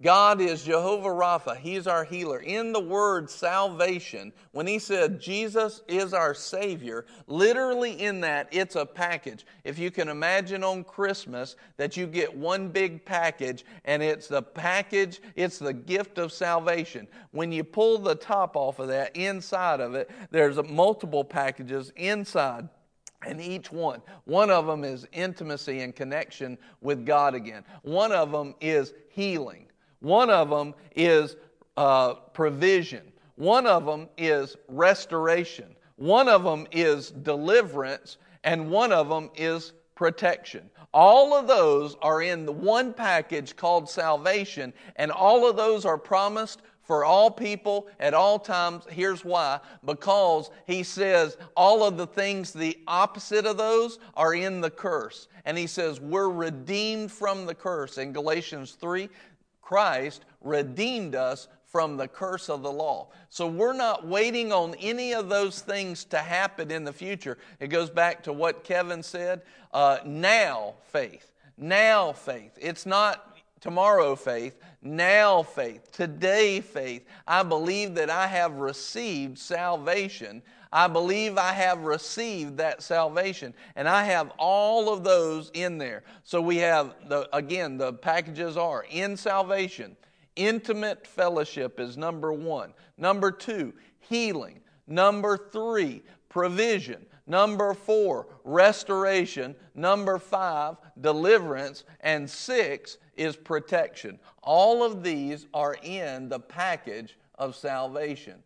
God is Jehovah Rapha. He's our healer. In the word salvation, when he said Jesus is our Savior, literally in that, it's a package. If you can imagine on Christmas that you get one big package and it's the package, it's the gift of salvation. When you pull the top off of that, inside of it, there's multiple packages inside. And each one, one of them is intimacy and connection with God again. One of them is healing. One of them is uh, provision. One of them is restoration. One of them is deliverance. And one of them is protection. All of those are in the one package called salvation, and all of those are promised for all people at all times. Here's why because he says all of the things, the opposite of those, are in the curse. And he says we're redeemed from the curse. In Galatians 3, Christ redeemed us from the curse of the law. So we're not waiting on any of those things to happen in the future. It goes back to what Kevin said uh, now faith. Now faith. It's not tomorrow faith, now faith, today faith. I believe that I have received salvation I believe I have received that salvation. And I have all of those in there. So we have, the, again, the packages are in salvation. Intimate fellowship is number one. Number two, healing. Number three, provision. Number four, restoration. Number five, deliverance. And six is protection. All of these are in the package of salvation.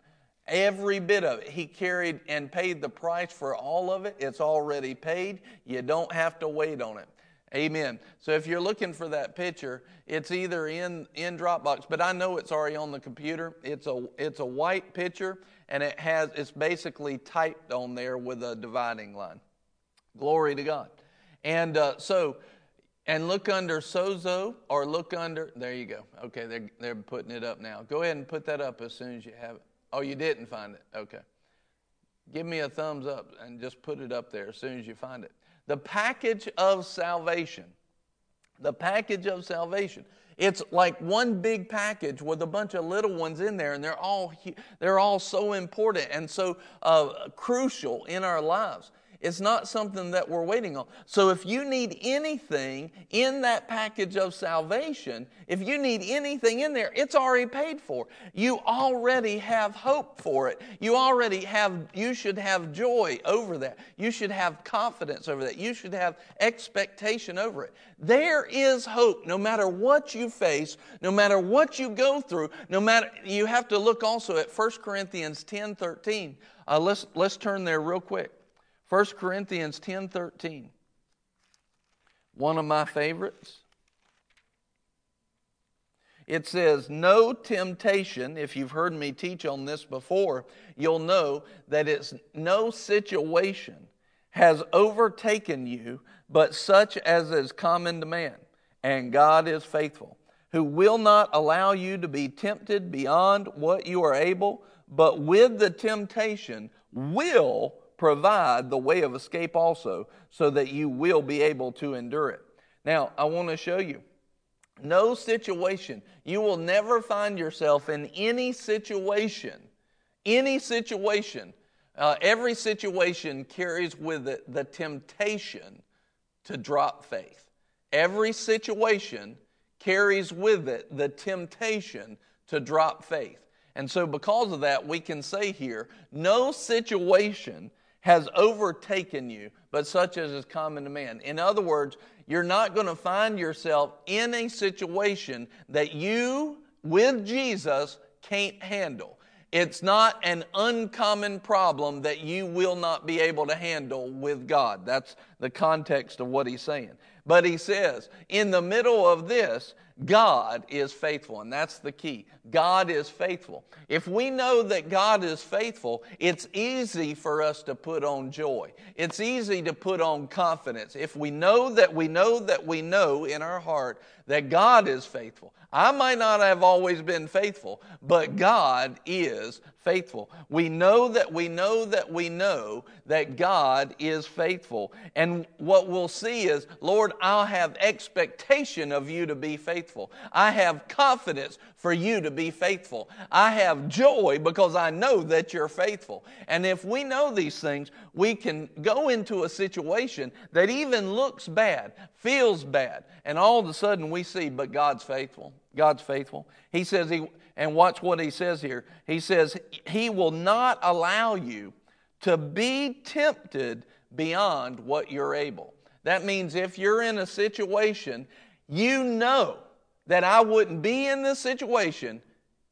Every bit of it. He carried and paid the price for all of it. It's already paid. You don't have to wait on it. Amen. So if you're looking for that picture, it's either in, in Dropbox, but I know it's already on the computer. It's a, it's a white picture, and it has, it's basically typed on there with a dividing line. Glory to God. And uh, so, and look under sozo or look under, there you go. Okay, they're, they're putting it up now. Go ahead and put that up as soon as you have it. Oh, you didn't find it? Okay. Give me a thumbs up and just put it up there as soon as you find it. The package of salvation. The package of salvation. It's like one big package with a bunch of little ones in there, and they're all they're all so important and so uh, crucial in our lives. It's not something that we're waiting on. So if you need anything in that package of salvation, if you need anything in there, it's already paid for. You already have hope for it. You already have, you should have joy over that. You should have confidence over that. You should have expectation over it. There is hope no matter what you face, no matter what you go through, no matter, you have to look also at 1 Corinthians 10 13. Uh, let's, let's turn there real quick. 1 Corinthians 10 13. One of my favorites. It says, No temptation, if you've heard me teach on this before, you'll know that it's no situation has overtaken you but such as is common to man. And God is faithful, who will not allow you to be tempted beyond what you are able, but with the temptation will provide the way of escape also, so that you will be able to endure it. Now, I want to show you. No situation, you will never find yourself in any situation, any situation. Uh, every situation carries with it the temptation to drop faith. Every situation carries with it the temptation to drop faith. And so, because of that, we can say here no situation has overtaken you, but such as is common to man. In other words, you're not going to find yourself in a situation that you, with Jesus, can't handle. It's not an uncommon problem that you will not be able to handle with God. That's the context of what he's saying. But he says, in the middle of this, God is faithful, and that's the key. God is faithful. If we know that God is faithful, it's easy for us to put on joy. It's easy to put on confidence. If we know that we know that we know in our heart that God is faithful. I might not have always been faithful, but God is faithful. We know that we know that we know that God is faithful. And what we'll see is, Lord, I'll have expectation of you to be faithful. I have confidence for you to be faithful. I have joy because I know that you're faithful. And if we know these things, we can go into a situation that even looks bad, feels bad, and all of a sudden we see, but God's faithful. God's faithful. He says, he, and watch what he says here. He says, He will not allow you to be tempted beyond what you're able. That means if you're in a situation, you know that I wouldn't be in this situation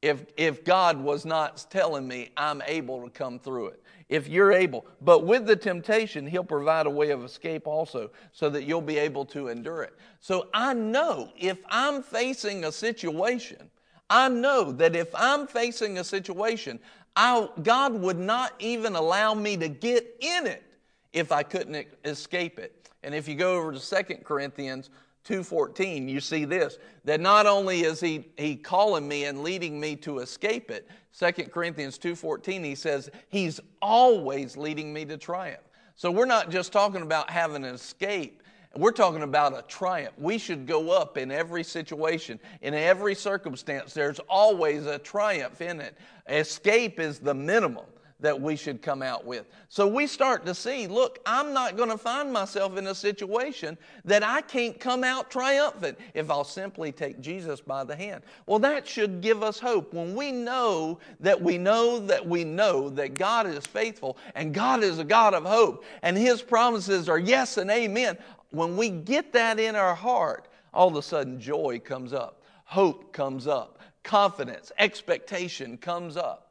if, if God was not telling me I'm able to come through it. If you're able. But with the temptation, He'll provide a way of escape also so that you'll be able to endure it. So I know if I'm facing a situation, I know that if I'm facing a situation, I, God would not even allow me to get in it if I couldn't escape it. And if you go over to 2 Corinthians 2:14 you see this that not only is he he calling me and leading me to escape it 2 Corinthians 2:14 he says he's always leading me to triumph. So we're not just talking about having an escape. We're talking about a triumph. We should go up in every situation in every circumstance. There's always a triumph in it. Escape is the minimum that we should come out with. So we start to see look, I'm not going to find myself in a situation that I can't come out triumphant if I'll simply take Jesus by the hand. Well, that should give us hope. When we know that we know that we know that God is faithful and God is a God of hope and His promises are yes and amen, when we get that in our heart, all of a sudden joy comes up, hope comes up, confidence, expectation comes up.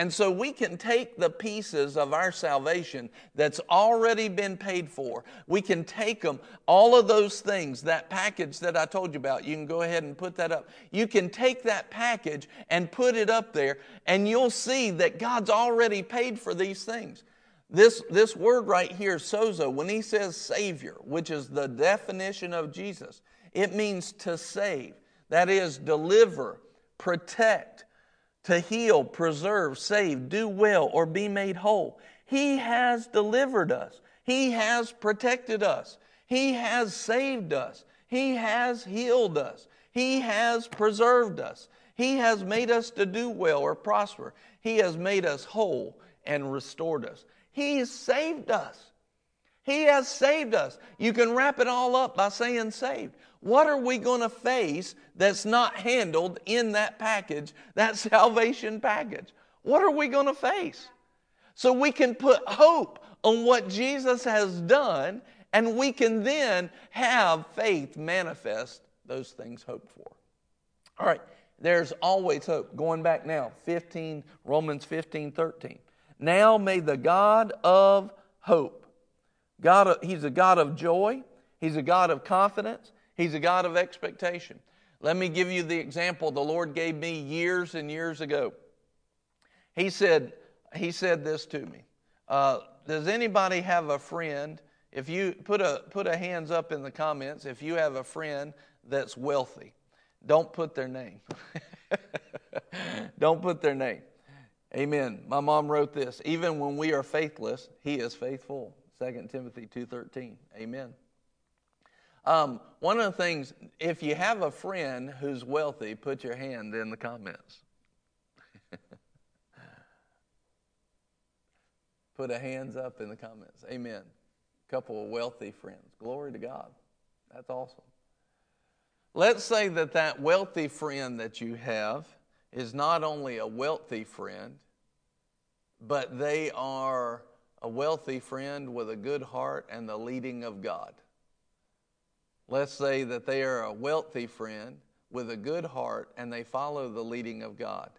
And so we can take the pieces of our salvation that's already been paid for. We can take them, all of those things, that package that I told you about. You can go ahead and put that up. You can take that package and put it up there, and you'll see that God's already paid for these things. This, this word right here, sozo, when he says Savior, which is the definition of Jesus, it means to save. That is, deliver, protect, to heal, preserve, save, do well, or be made whole. He has delivered us. He has protected us. He has saved us. He has healed us. He has preserved us. He has made us to do well or prosper. He has made us whole and restored us. He saved us. He has saved us. You can wrap it all up by saying saved. What are we going to face that's not handled in that package, that salvation package? What are we going to face? So we can put hope on what Jesus has done, and we can then have faith manifest those things hoped for. All right, there's always hope. Going back now, 15, Romans 15, 13. Now may the God of hope, God, He's a God of joy, He's a God of confidence, He's a God of expectation. Let me give you the example the Lord gave me years and years ago. He said, he said this to me. Uh, does anybody have a friend? If you put a put a hands up in the comments, if you have a friend that's wealthy, don't put their name. don't put their name. Amen. My mom wrote this. Even when we are faithless, he is faithful. 2 Timothy 2.13. Amen. Um, one of the things, if you have a friend who's wealthy, put your hand in the comments. put a hands up in the comments. Amen. A couple of wealthy friends. Glory to God. That's awesome. Let's say that that wealthy friend that you have is not only a wealthy friend, but they are a wealthy friend with a good heart and the leading of God. Let's say that they are a wealthy friend with a good heart and they follow the leading of God.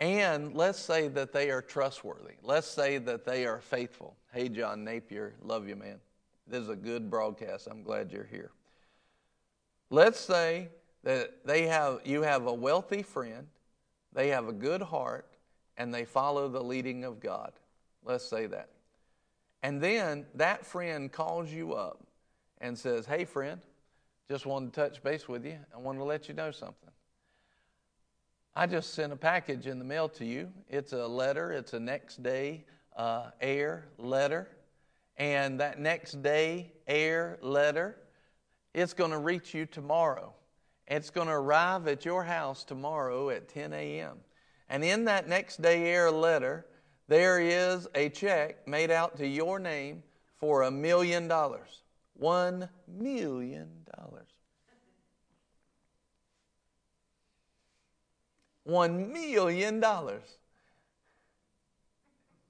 And let's say that they are trustworthy. Let's say that they are faithful. Hey, John Napier, love you, man. This is a good broadcast. I'm glad you're here. Let's say that they have, you have a wealthy friend, they have a good heart, and they follow the leading of God. Let's say that. And then that friend calls you up and says, Hey, friend, just wanted to touch base with you. I wanted to let you know something. I just sent a package in the mail to you. It's a letter, it's a next day uh, air letter. And that next day air letter, it's going to reach you tomorrow. It's going to arrive at your house tomorrow at 10 a.m. And in that next day air letter, there is a check made out to your name for a million dollars. One million dollars. One million dollars.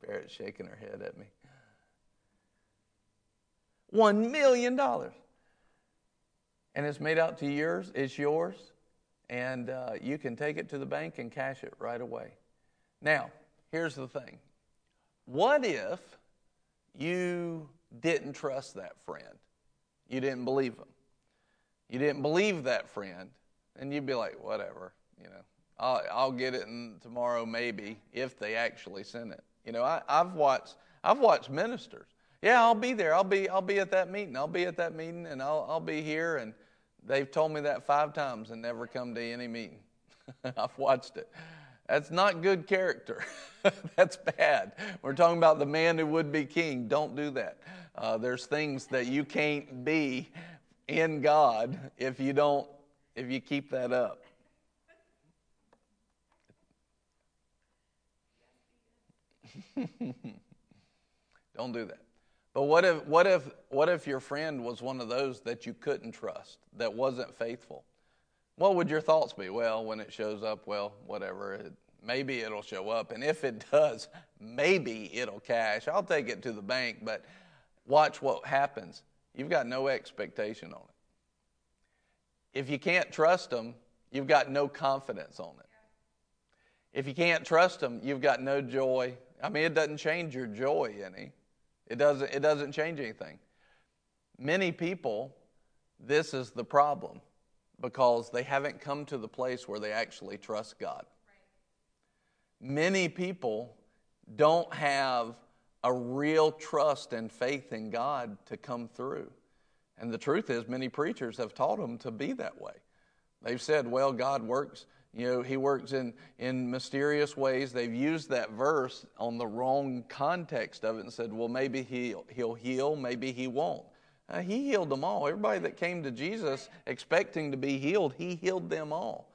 Barrett's shaking her head at me. One million dollars. And it's made out to yours, it's yours, and uh, you can take it to the bank and cash it right away. Now, here's the thing what if you didn't trust that friend? You didn't believe him. You didn't believe that friend, and you'd be like, whatever, you know. I'll, I'll get it in tomorrow, maybe, if they actually send it. You know, I, I've watched I've watched ministers. Yeah, I'll be there. I'll be I'll be at that meeting. I'll be at that meeting, and I'll I'll be here. And they've told me that five times and never come to any meeting. I've watched it. That's not good character. That's bad. We're talking about the man who would be king. Don't do that. Uh, there's things that you can't be in God if you don't if you keep that up. Don't do that. But what if, what, if, what if your friend was one of those that you couldn't trust, that wasn't faithful? What would your thoughts be? Well, when it shows up, well, whatever. It, maybe it'll show up. And if it does, maybe it'll cash. I'll take it to the bank, but watch what happens. You've got no expectation on it. If you can't trust them, you've got no confidence on it. If you can't trust them, you've got no joy, I mean, it doesn't change your joy any. It doesn't, it doesn't change anything. Many people, this is the problem because they haven't come to the place where they actually trust God. Right. Many people don't have a real trust and faith in God to come through. And the truth is, many preachers have taught them to be that way. They've said, well, God works you know, he works in, in mysterious ways. They've used that verse on the wrong context of it and said, well, maybe he'll, he'll heal, maybe he won't. Uh, he healed them all. Everybody that came to Jesus expecting to be healed, he healed them all.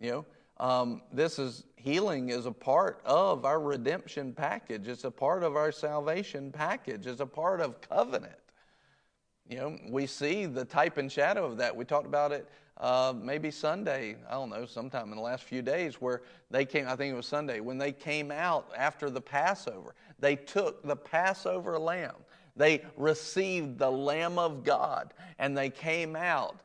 You know, um, this is healing is a part of our redemption package. It's a part of our salvation package. It's a part of covenant. You know, we see the type and shadow of that. We talked about it uh, maybe Sunday, I don't know, sometime in the last few days, where they came, I think it was Sunday, when they came out after the Passover. They took the Passover lamb, they received the Lamb of God, and they came out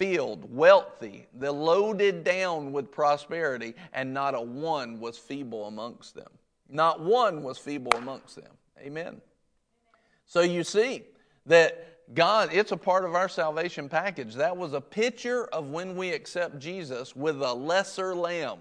filled, wealthy, they loaded down with prosperity, and not a one was feeble amongst them. Not one was feeble amongst them. Amen. So you see that God, it's a part of our salvation package. That was a picture of when we accept Jesus with a lesser lamb.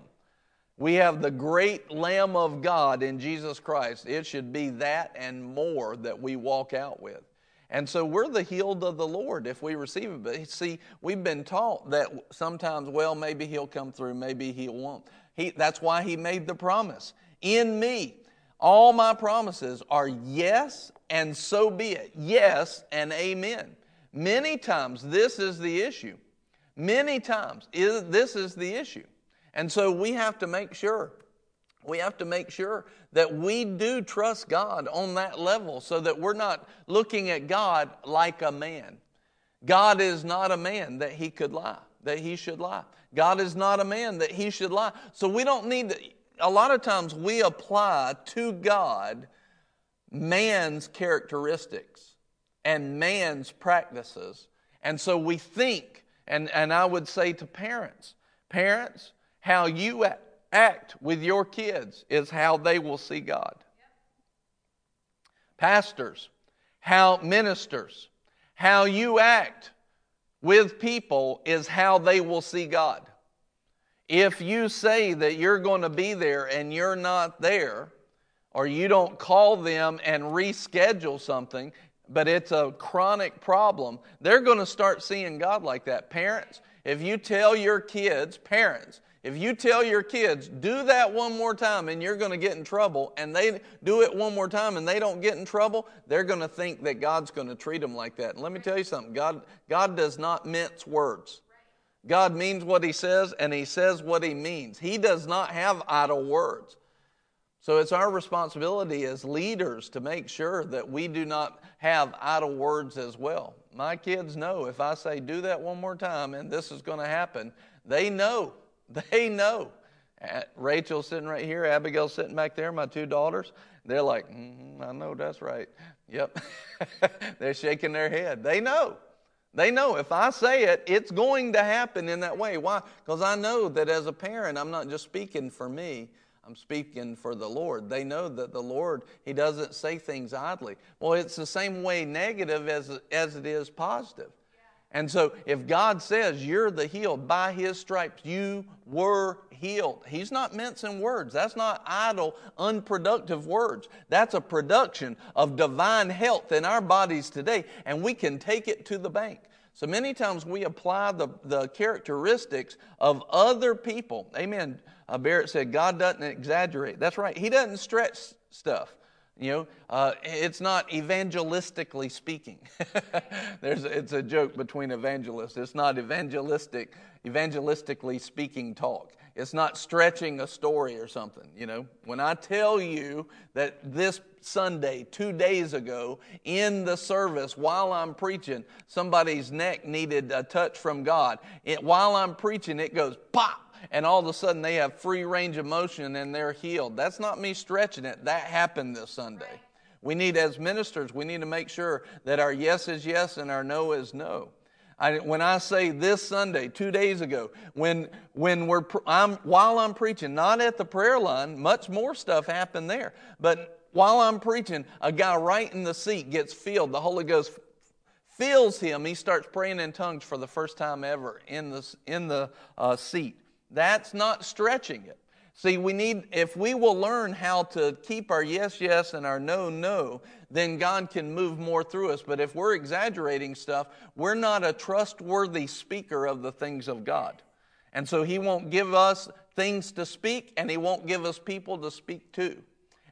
We have the great Lamb of God in Jesus Christ. It should be that and more that we walk out with. And so we're the healed of the Lord if we receive it. But see, we've been taught that sometimes, well, maybe He'll come through, maybe He won't. He, that's why He made the promise. In me, all my promises are yes and so be it. Yes and amen. Many times, this is the issue. Many times, this is the issue. And so we have to make sure, we have to make sure that we do trust God on that level so that we're not looking at God like a man. God is not a man that he could lie, that he should lie. God is not a man that he should lie. So we don't need to, a lot of times we apply to God man's characteristics and man's practices. And so we think, and, and I would say to parents, parents, how you act with your kids is how they will see God. Pastors, how ministers, how you act with people is how they will see God. If you say that you're going to be there and you're not there, or you don't call them and reschedule something, but it's a chronic problem, they're going to start seeing God like that. Parents, if you tell your kids, parents, if you tell your kids, do that one more time and you're going to get in trouble, and they do it one more time and they don't get in trouble, they're going to think that God's going to treat them like that. And let me tell you something God, God does not mince words. God means what He says and He says what He means. He does not have idle words. So it's our responsibility as leaders to make sure that we do not have idle words as well. My kids know if I say, do that one more time and this is going to happen, they know they know. Rachel sitting right here, Abigail sitting back there, my two daughters. They're like, mm, I know that's right. Yep. they're shaking their head. They know. They know if I say it, it's going to happen in that way. Why? Because I know that as a parent, I'm not just speaking for me, I'm speaking for the Lord. They know that the Lord, He doesn't say things idly. Well, it's the same way negative as, as it is positive. And so, if God says you're the healed by His stripes, you were healed. He's not mincing words. That's not idle, unproductive words. That's a production of divine health in our bodies today, and we can take it to the bank. So many times we apply the, the characteristics of other people. Amen. Uh, Barrett said, God doesn't exaggerate. That's right. He doesn't stretch stuff. You know, uh, it's not evangelistically speaking. There's, it's a joke between evangelists. It's not evangelistic, evangelistically speaking talk. It's not stretching a story or something. You know, when I tell you that this Sunday, two days ago, in the service, while I'm preaching, somebody's neck needed a touch from God. It, while I'm preaching, it goes pop and all of a sudden they have free range of motion and they're healed. That's not me stretching it. That happened this Sunday. We need, as ministers, we need to make sure that our yes is yes and our no is no. I, when I say this Sunday, two days ago, when, when we're, I'm, while I'm preaching, not at the prayer line, much more stuff happened there. But while I'm preaching, a guy right in the seat gets filled. The Holy Ghost fills him. He starts praying in tongues for the first time ever in the, in the uh, seat. That's not stretching it. See, we need, if we will learn how to keep our yes, yes and our no, no, then God can move more through us. But if we're exaggerating stuff, we're not a trustworthy speaker of the things of God. And so He won't give us things to speak, and He won't give us people to speak to.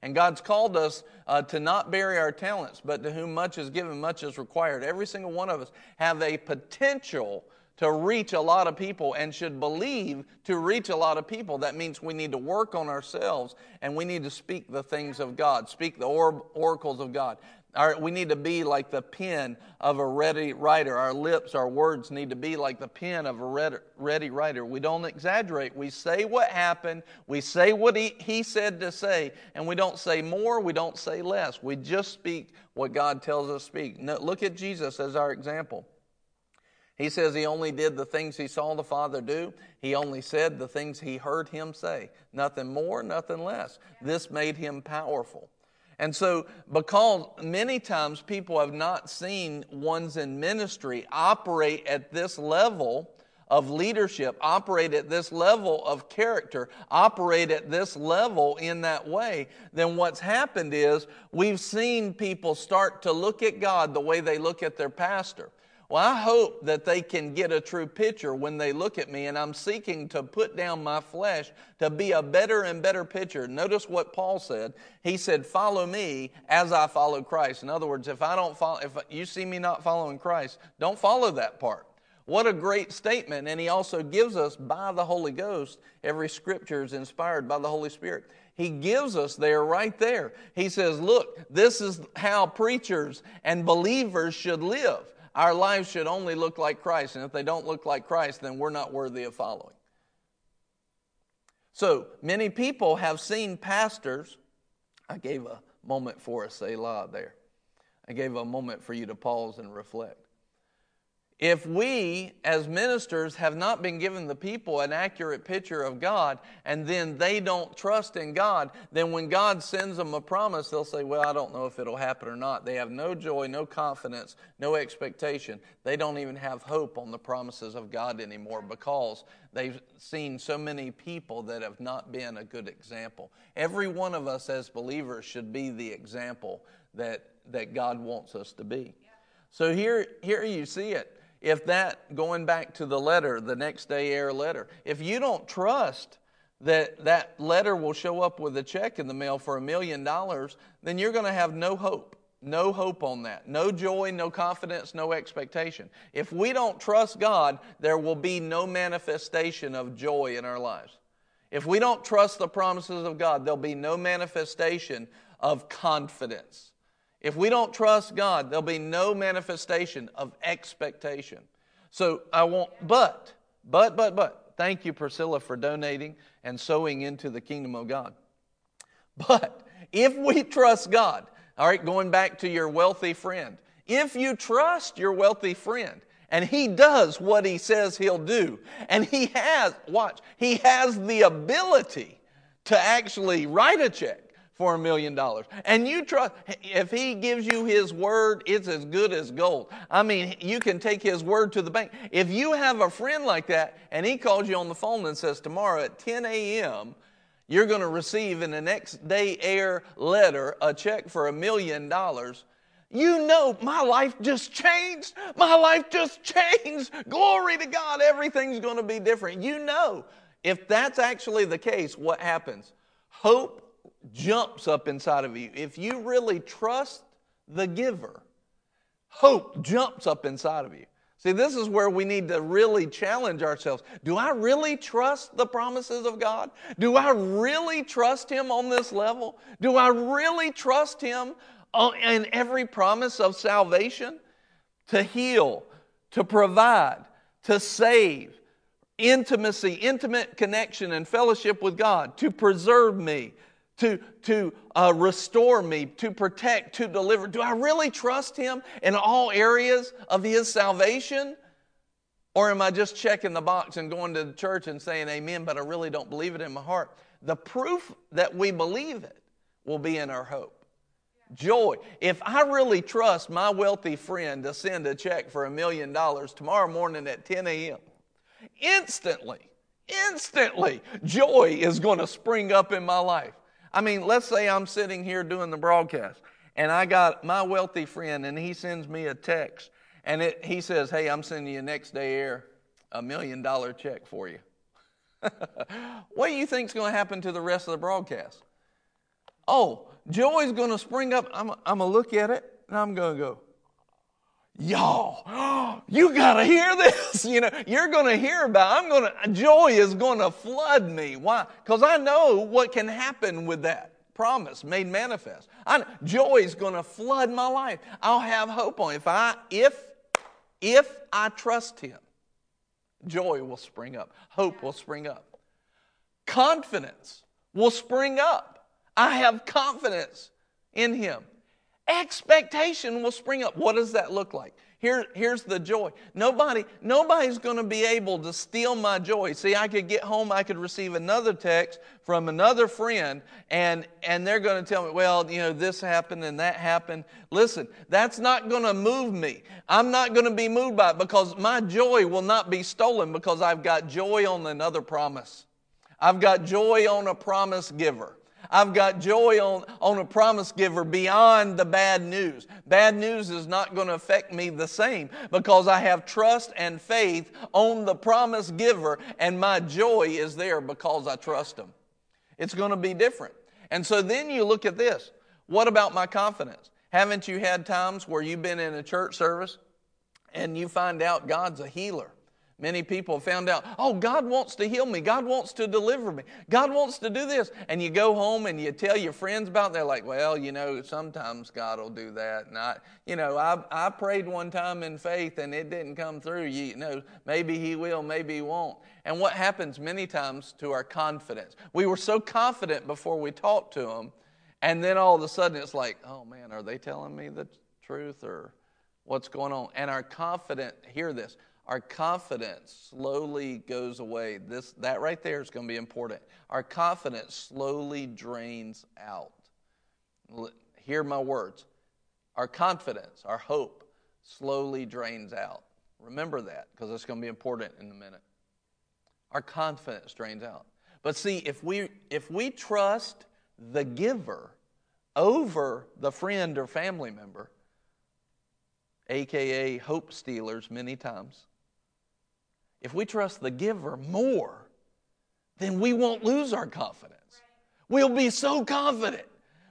And God's called us uh, to not bury our talents, but to whom much is given, much is required. Every single one of us have a potential to reach a lot of people and should believe to reach a lot of people. That means we need to work on ourselves and we need to speak the things of God, speak the or- oracles of God. Our, we need to be like the pen of a ready writer. Our lips, our words need to be like the pen of a ready, ready writer. We don't exaggerate. We say what happened, we say what he, he said to say, and we don't say more, we don't say less. We just speak what God tells us to speak. Now, look at Jesus as our example. He says he only did the things he saw the Father do. He only said the things he heard him say. Nothing more, nothing less. This made him powerful. And so, because many times people have not seen ones in ministry operate at this level of leadership, operate at this level of character, operate at this level in that way, then what's happened is we've seen people start to look at God the way they look at their pastor. Well, I hope that they can get a true picture when they look at me, and I'm seeking to put down my flesh to be a better and better picture. Notice what Paul said. He said, Follow me as I follow Christ. In other words, if I don't follow, if you see me not following Christ, don't follow that part. What a great statement. And he also gives us by the Holy Ghost, every scripture is inspired by the Holy Spirit. He gives us there, right there. He says, Look, this is how preachers and believers should live. Our lives should only look like Christ, and if they don't look like Christ, then we're not worthy of following. So many people have seen pastors. I gave a moment for a Selah there. I gave a moment for you to pause and reflect. If we, as ministers, have not been given the people an accurate picture of God, and then they don't trust in God, then when God sends them a promise, they'll say, Well, I don't know if it'll happen or not. They have no joy, no confidence, no expectation. They don't even have hope on the promises of God anymore because they've seen so many people that have not been a good example. Every one of us as believers should be the example that, that God wants us to be. So here, here you see it if that, going back to the letter, the next day air letter, if you don't trust that that letter will show up with a check in the mail for a million dollars, then you're going to have no hope. No hope on that. No joy, no confidence, no expectation. If we don't trust God, there will be no manifestation of joy in our lives. If we don't trust the promises of God, there'll be no manifestation of confidence. If we don't trust God, there'll be no manifestation of expectation. So I want, but, but, but, but, thank you, Priscilla, for donating and sowing into the kingdom of God. But if we trust God, all right, going back to your wealthy friend, if you trust your wealthy friend, and he does what he says he'll do, and he has, watch, he has the ability to actually write a check for a million dollars. And you trust, if he gives you his word, it's as good as gold. I mean, you can take his word to the bank. If you have a friend like that and he calls you on the phone and says, tomorrow at 10 a.m., you're going to receive in the next day air letter a check for a million dollars. You know, my life just changed. My life just changed. Glory to God. Everything's going to be different. You know, if that's actually the case, what happens? Hope jumps up inside of you. If you really trust the giver, hope jumps up inside of you. See, this is where we need to really challenge ourselves. Do I really trust the promises of God? Do I really trust Him on this level? Do I really trust Him in every promise of salvation? To heal, to provide, to save, intimacy, intimate connection and fellowship with God, to preserve me, to, to uh, restore me, to protect, to deliver. Do I really trust Him in all areas of His salvation? Or am I just checking the box and going to the church and saying amen, but I really don't believe it in my heart? The proof that we believe it will be in our hope. Joy. If I really trust my wealthy friend to send a check for a million dollars tomorrow morning at 10 a.m., instantly, instantly, joy is going to spring up in my life. I mean, let's say I'm sitting here doing the broadcast and I got my wealthy friend and he sends me a text and it, he says, Hey, I'm sending you next day air a million dollar check for you. what do you think is going to happen to the rest of the broadcast? Oh, joy's going to spring up. I'm, I'm going to look at it and I'm going to go, y'all you gotta hear this. You know you're gonna hear about i'm gonna joy is gonna flood me. Why? Because i know what can happen with that promise made manifest. I, joy is gonna flood my life. I'll have hope on it. if i if if i trust him joy will spring up. Hope will spring up. Confidence will spring up. I have confidence in him expectation will spring up. What does that look like? Here, here's the joy. Nobody, nobody's going to be able to steal my joy. See, I could get home, I could receive another text from another friend, and, and they're going to tell me, well, you know, this happened and that happened. Listen, that's not going to move me. I'm not going to be moved by it because my joy will not be stolen because I've got joy on another promise. I've got joy on a promise giver. I've got joy on, on a promise giver beyond the bad news. Bad news is not going to affect me the same because I have trust and faith on the promise giver, and my joy is there because I trust him. It's going to be different. And so then you look at this. What about my confidence? Haven't you had times where you've been in a church service and you find out God's a healer? Many people found out, oh, God wants to heal me. God wants to deliver me. God wants to do this. And you go home and you tell your friends about it. They're like, well, you know, sometimes God will do that. And I, you know, I, I prayed one time in faith and it didn't come through. You know, maybe He will, maybe He won't. And what happens many times to our confidence? We were so confident before we talked to Him. And then all of a sudden it's like, oh man, are they telling me the truth or what's going on? And our confidence, hear this, our confidence slowly goes away. This, that right there is going to be important. Our confidence slowly drains out. Hear my words. Our confidence, our hope, slowly drains out. Remember that because it's going to be important in a minute. Our confidence drains out. But see, if we, if we trust the giver over the friend or family member, aka hope stealers, many times, if we trust the giver more, then we won't lose our confidence. We'll be so confident.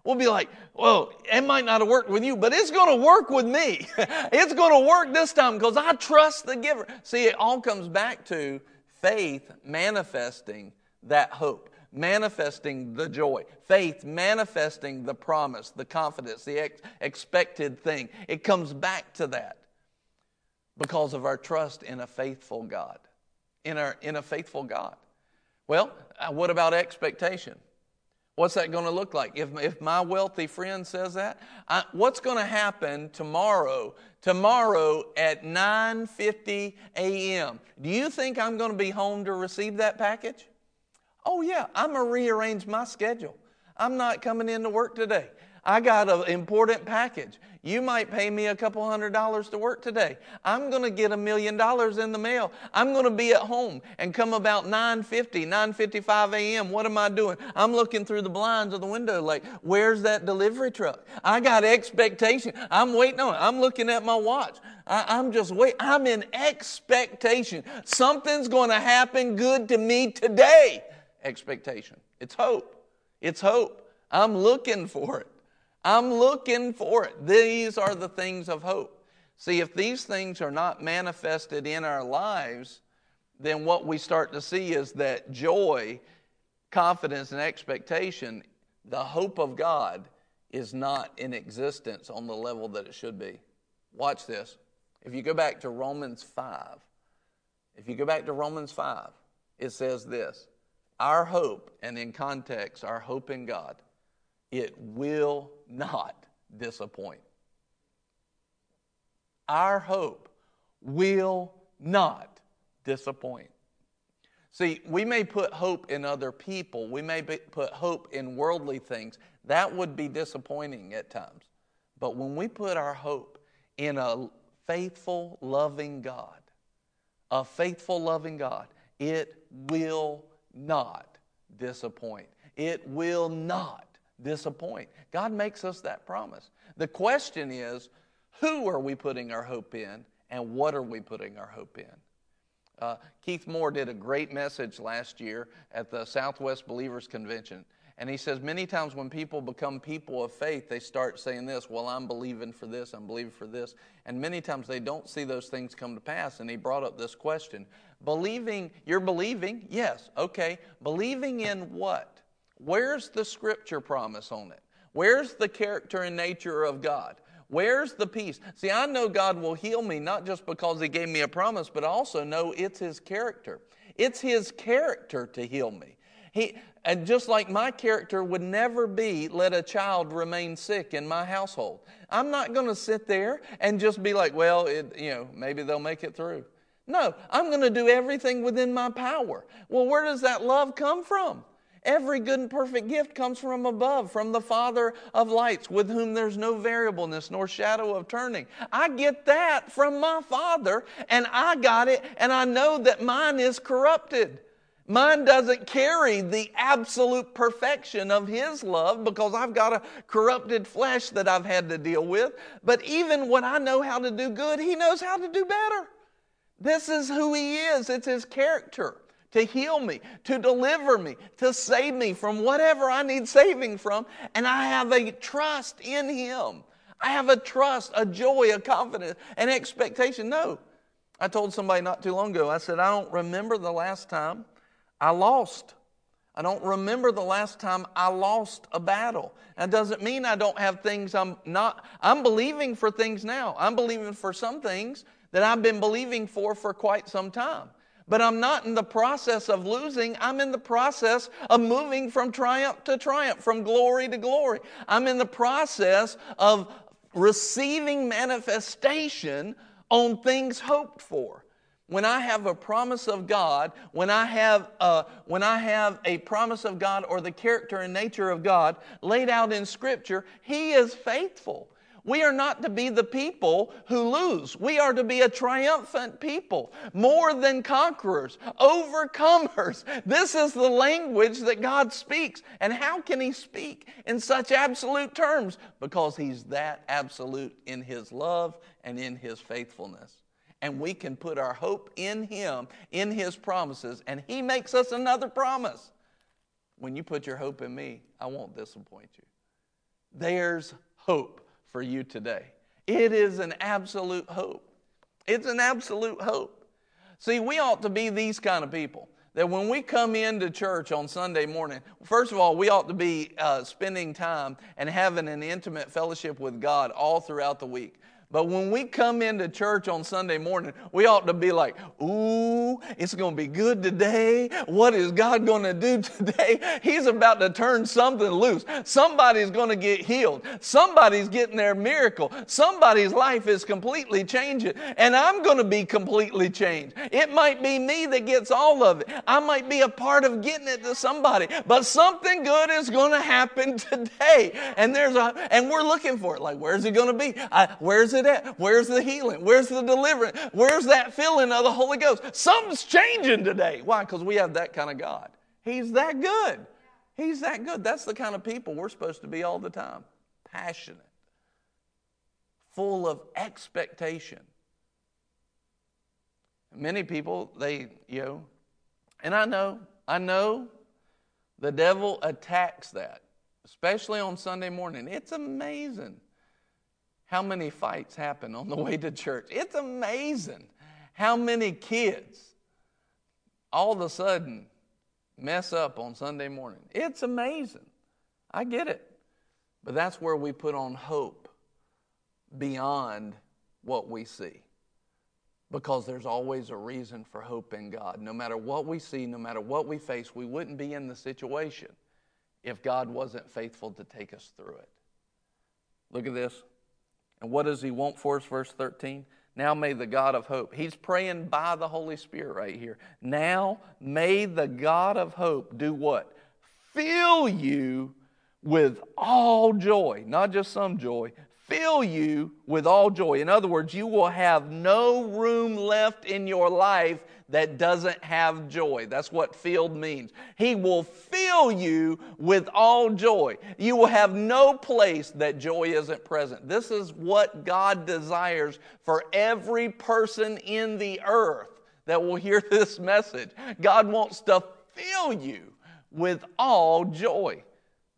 We'll be like, whoa, it might not have worked with you, but it's going to work with me. it's going to work this time because I trust the giver. See, it all comes back to faith manifesting that hope, manifesting the joy, faith manifesting the promise, the confidence, the ex- expected thing. It comes back to that because of our trust in a faithful God. In, our, in a faithful God. Well, uh, what about expectation? What's that going to look like? If, if my wealthy friend says that, I, what's going to happen tomorrow? Tomorrow at 9:50 a.m. Do you think I'm going to be home to receive that package? Oh yeah, I'm to rearrange my schedule. I'm not coming into work today. I got an important package. You might pay me a couple hundred dollars to work today. I'm going to get a million dollars in the mail. I'm going to be at home and come about 9:50, 9:55 a.m. What am I doing? I'm looking through the blinds of the window like, where's that delivery truck? I got expectation. I'm waiting on it. I'm looking at my watch. I, am just wait. I'm in expectation. Something's going to happen good to me today. Expectation. It's hope. It's hope. I'm looking for it. I'm looking for it. These are the things of hope. See, if these things are not manifested in our lives, then what we start to see is that joy, confidence, and expectation, the hope of God, is not in existence on the level that it should be. Watch this. If you go back to Romans 5, if you go back to Romans 5, it says this Our hope, and in context, our hope in God, it will not disappoint. Our hope will not disappoint. See, we may put hope in other people, we may put hope in worldly things. That would be disappointing at times. But when we put our hope in a faithful, loving God, a faithful, loving God, it will not disappoint. It will not disappoint. God makes us that promise. The question is, who are we putting our hope in and what are we putting our hope in? Uh, Keith Moore did a great message last year at the Southwest Believers Convention. And he says many times when people become people of faith, they start saying this, well, I'm believing for this, I'm believing for this. And many times they don't see those things come to pass. And he brought up this question Believing, you're believing? Yes, okay. Believing in what? Where's the scripture promise on it? Where's the character and nature of God? Where's the peace? See, I know God will heal me not just because He gave me a promise, but also know it's His character. It's His character to heal me. He, and just like my character would never be, let a child remain sick in my household. I'm not going to sit there and just be like, well, it, you know, maybe they'll make it through. No, I'm going to do everything within my power. Well, where does that love come from? Every good and perfect gift comes from above, from the Father of lights, with whom there's no variableness nor shadow of turning. I get that from my Father, and I got it, and I know that mine is corrupted. Mine doesn't carry the absolute perfection of His love because I've got a corrupted flesh that I've had to deal with. But even when I know how to do good, He knows how to do better. This is who He is, it's His character to heal me, to deliver me, to save me from whatever I need saving from. And I have a trust in Him. I have a trust, a joy, a confidence, an expectation. No. I told somebody not too long ago, I said, I don't remember the last time I lost. I don't remember the last time I lost a battle. That doesn't mean I don't have things I'm not, I'm believing for things now. I'm believing for some things that I've been believing for for quite some time. But I'm not in the process of losing. I'm in the process of moving from triumph to triumph, from glory to glory. I'm in the process of receiving manifestation on things hoped for. When I have a promise of God, when I have a, when I have a promise of God or the character and nature of God laid out in Scripture, He is faithful. We are not to be the people who lose. We are to be a triumphant people, more than conquerors, overcomers. This is the language that God speaks. And how can He speak in such absolute terms? Because He's that absolute in His love and in His faithfulness. And we can put our hope in Him, in His promises, and He makes us another promise. When you put your hope in me, I won't disappoint you. There's hope for you today. It is an absolute hope. It's an absolute hope. See, we ought to be these kind of people that when we come into church on Sunday morning, first of all, we ought to be uh, spending time and having an intimate fellowship with God all throughout the week. But when we come into church on Sunday morning, we ought to be like, ooh, it's going to be good today. What is God going to do today? He's about to turn something loose. Somebody's going to get healed. Somebody's getting their miracle. Somebody's life is completely changing. And I'm going to be completely changed. It might be me that gets all of it. I might be a part of getting it to somebody. But something good is going to happen today. And there's a, and we're looking for it. Like, where's it going to be? I, where's it at? Where's the healing? Where's the deliverance? Where's that filling of the Holy Ghost? Something's changing today. Why? Because we have that kind of God. He's that good. He's that good. That's the kind of people we're supposed to be all the time passionate, full of expectation. Many people, they, you know, and I know, I know the devil attacks that, especially on Sunday morning. It's amazing how many fights happen on the way to church. It's amazing how many kids all of a sudden mess up on Sunday morning. It's amazing. I get it. But that's where we put on hope beyond what we see. Because there's always a reason for hope in God. No matter what we see, no matter what we face, we wouldn't be in the situation if God wasn't faithful to take us through it. Look at this. And what does he want for us? Verse 13. Now may the God of hope. He's praying by the Holy Spirit right here. Now may the God of hope do what? Fill you with all joy, not just some joy, fill you with all joy. In other words, you will have no room left in your life that doesn't have joy. That's what filled means. He will fill you with all joy. You will have no place that joy isn't present. This is what God desires for every person in the earth that will hear this message. God wants to fill you with all joy.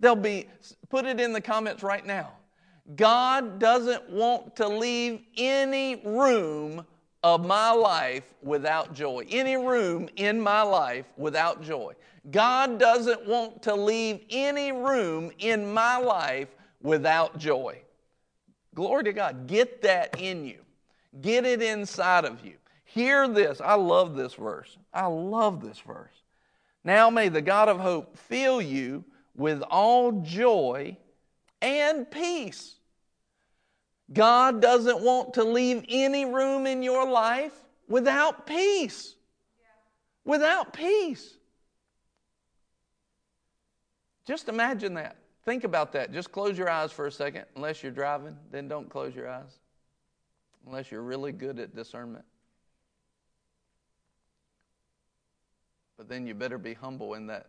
They'll be, put it in the comments right now. God doesn't want to leave any room of my life without joy, any room in my life without joy. God doesn't want to leave any room in my life without joy. Glory to God. Get that in you, get it inside of you. Hear this. I love this verse. I love this verse. Now may the God of hope fill you with all joy and peace. God doesn't want to leave any room in your life without peace. Without peace. Just imagine that. Think about that. Just close your eyes for a second, unless you're driving, then don't close your eyes. Unless you're really good at discernment. But then you better be humble in that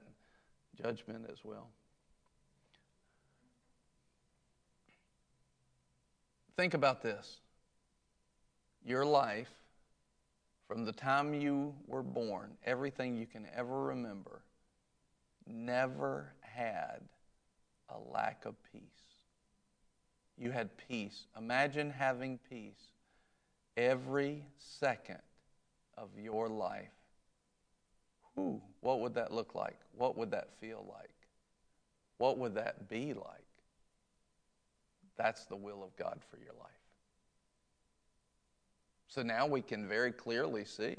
judgment as well. Think about this. Your life, from the time you were born, everything you can ever remember, never had a lack of peace. You had peace. Imagine having peace every second of your life. Whew, what would that look like? What would that feel like? What would that be like? That's the will of God for your life. So now we can very clearly see,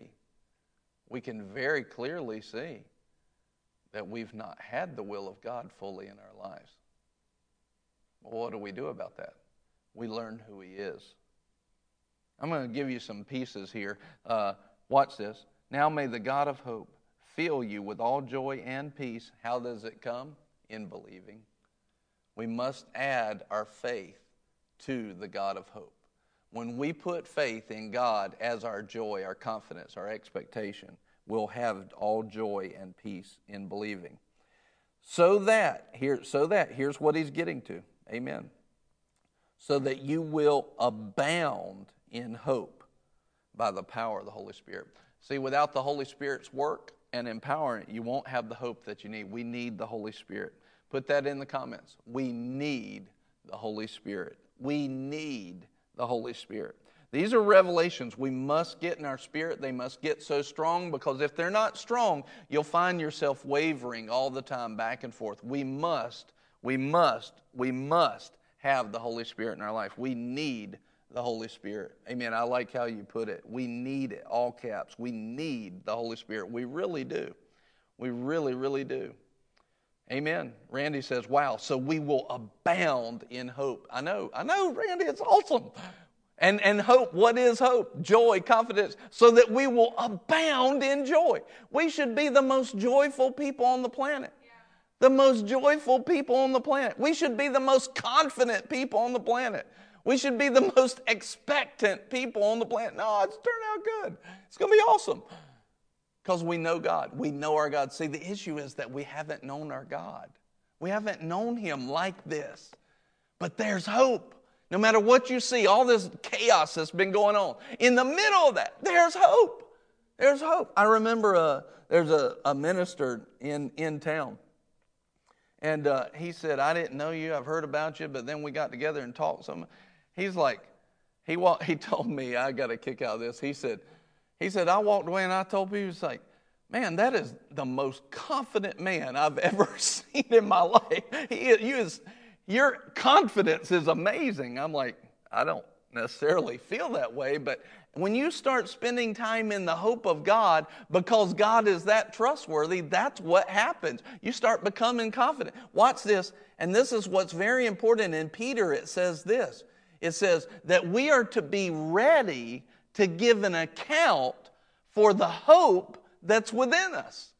we can very clearly see that we've not had the will of God fully in our lives. Well, what do we do about that? We learn who He is. I'm going to give you some pieces here. Uh, watch this. Now may the God of hope fill you with all joy and peace. How does it come? In believing. We must add our faith to the God of hope. When we put faith in God as our joy, our confidence, our expectation, we'll have all joy and peace in believing. So that here so that here's what he's getting to. Amen. So that you will abound in hope by the power of the Holy Spirit. See, without the Holy Spirit's work and empowering, you won't have the hope that you need. We need the Holy Spirit. Put that in the comments. We need the Holy Spirit. We need the Holy Spirit. These are revelations we must get in our spirit. They must get so strong because if they're not strong, you'll find yourself wavering all the time back and forth. We must, we must, we must have the Holy Spirit in our life. We need the Holy Spirit. Amen. I like how you put it. We need it, all caps. We need the Holy Spirit. We really do. We really, really do. Amen. Randy says, wow, so we will abound in hope. I know, I know, Randy, it's awesome. And, and hope, what is hope? Joy, confidence, so that we will abound in joy. We should be the most joyful people on the planet. The most joyful people on the planet. We should be the most confident people on the planet. We should be the most expectant people on the planet. No, it's turned out good. It's going to be awesome. Because we know God. We know our God. See, the issue is that we haven't known our God. We haven't known Him like this. But there's hope. No matter what you see, all this chaos that's been going on, in the middle of that, there's hope. There's hope. I remember uh, there's a, a minister in, in town. And uh, he said, I didn't know you. I've heard about you. But then we got together and talked some. He's like, he, wa- he told me, I got a kick out of this. He said, he said, I walked away and I told people, he's like, man, that is the most confident man I've ever seen in my life. He, is, your confidence is amazing. I'm like, I don't necessarily feel that way, but when you start spending time in the hope of God because God is that trustworthy, that's what happens. You start becoming confident. Watch this, and this is what's very important. In Peter, it says this it says that we are to be ready to give an account for the hope that's within us.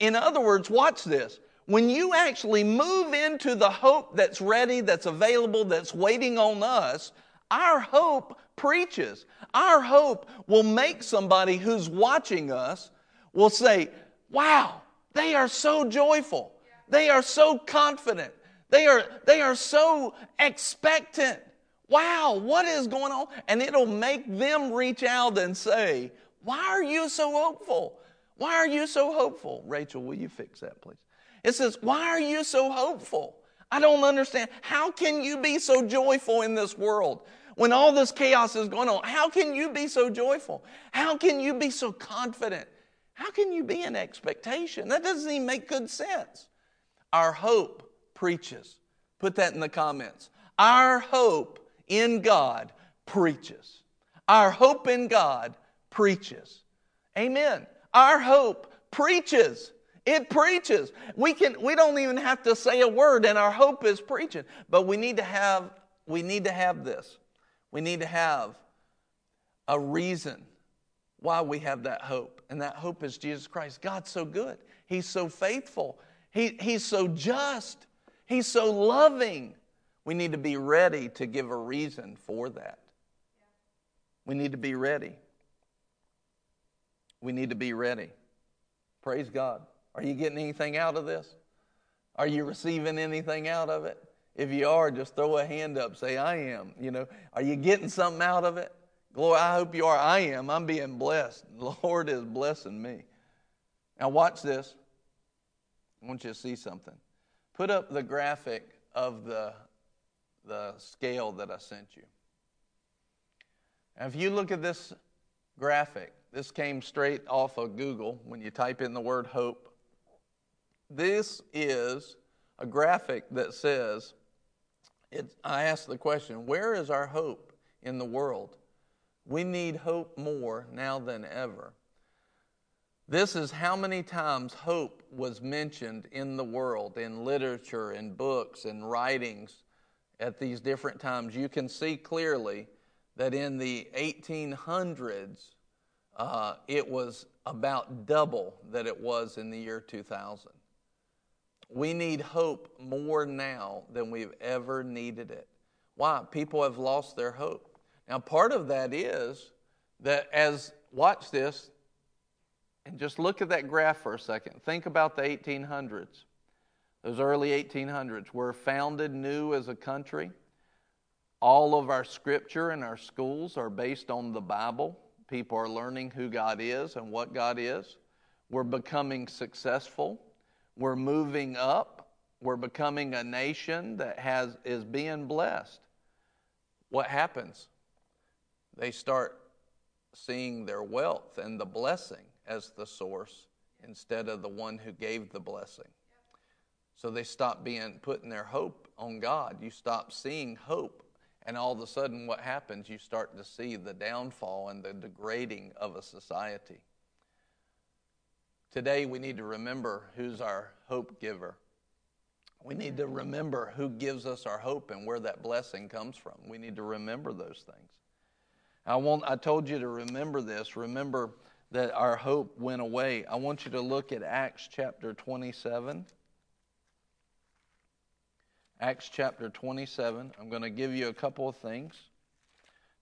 In other words, watch this. When you actually move into the hope that's ready, that's available, that's waiting on us, our hope preaches. Our hope will make somebody who's watching us will say, "Wow, they are so joyful. They are so confident. They are they are so expectant wow, what is going on? And it'll make them reach out and say, why are you so hopeful? Why are you so hopeful? Rachel, will you fix that, please? It says, why are you so hopeful? I don't understand. How can you be so joyful in this world? When all this chaos is going on, how can you be so joyful? How can you be so confident? How can you be in expectation? That doesn't even make good sense. Our hope preaches. Put that in the comments. Our hope in God preaches. Our hope in God preaches. Amen. Our hope preaches. It preaches. We can we don't even have to say a word and our hope is preaching. But we need to have we need to have this. We need to have a reason why we have that hope. And that hope is Jesus Christ. God's so good. He's so faithful. He, he's so just. He's so loving. We need to be ready to give a reason for that. We need to be ready. We need to be ready. Praise God. Are you getting anything out of this? Are you receiving anything out of it? If you are, just throw a hand up, say, I am. You know, are you getting something out of it? Glory, I hope you are. I am. I'm being blessed. The Lord is blessing me. Now, watch this. I want you to see something. Put up the graphic of the, the scale that I sent you. If you look at this graphic, this came straight off of Google when you type in the word hope. This is a graphic that says, it, I asked the question, where is our hope in the world? We need hope more now than ever. This is how many times hope was mentioned in the world, in literature, in books, in writings at these different times. You can see clearly that in the 1800s, uh, it was about double that it was in the year 2000. We need hope more now than we've ever needed it. Why? People have lost their hope. Now, part of that is that as, watch this, and just look at that graph for a second. Think about the 1800s. Those early 1800s were founded new as a country. All of our scripture and our schools are based on the Bible. People are learning who God is and what God is. We're becoming successful. We're moving up. We're becoming a nation that has, is being blessed. What happens? They start seeing their wealth and the blessing as the source instead of the one who gave the blessing. So they stop being putting their hope on God. You stop seeing hope, and all of a sudden, what happens? You start to see the downfall and the degrading of a society. Today, we need to remember who's our hope giver. We need to remember who gives us our hope and where that blessing comes from. We need to remember those things. I, want, I told you to remember this. Remember that our hope went away. I want you to look at Acts chapter 27. Acts chapter 27. I'm going to give you a couple of things,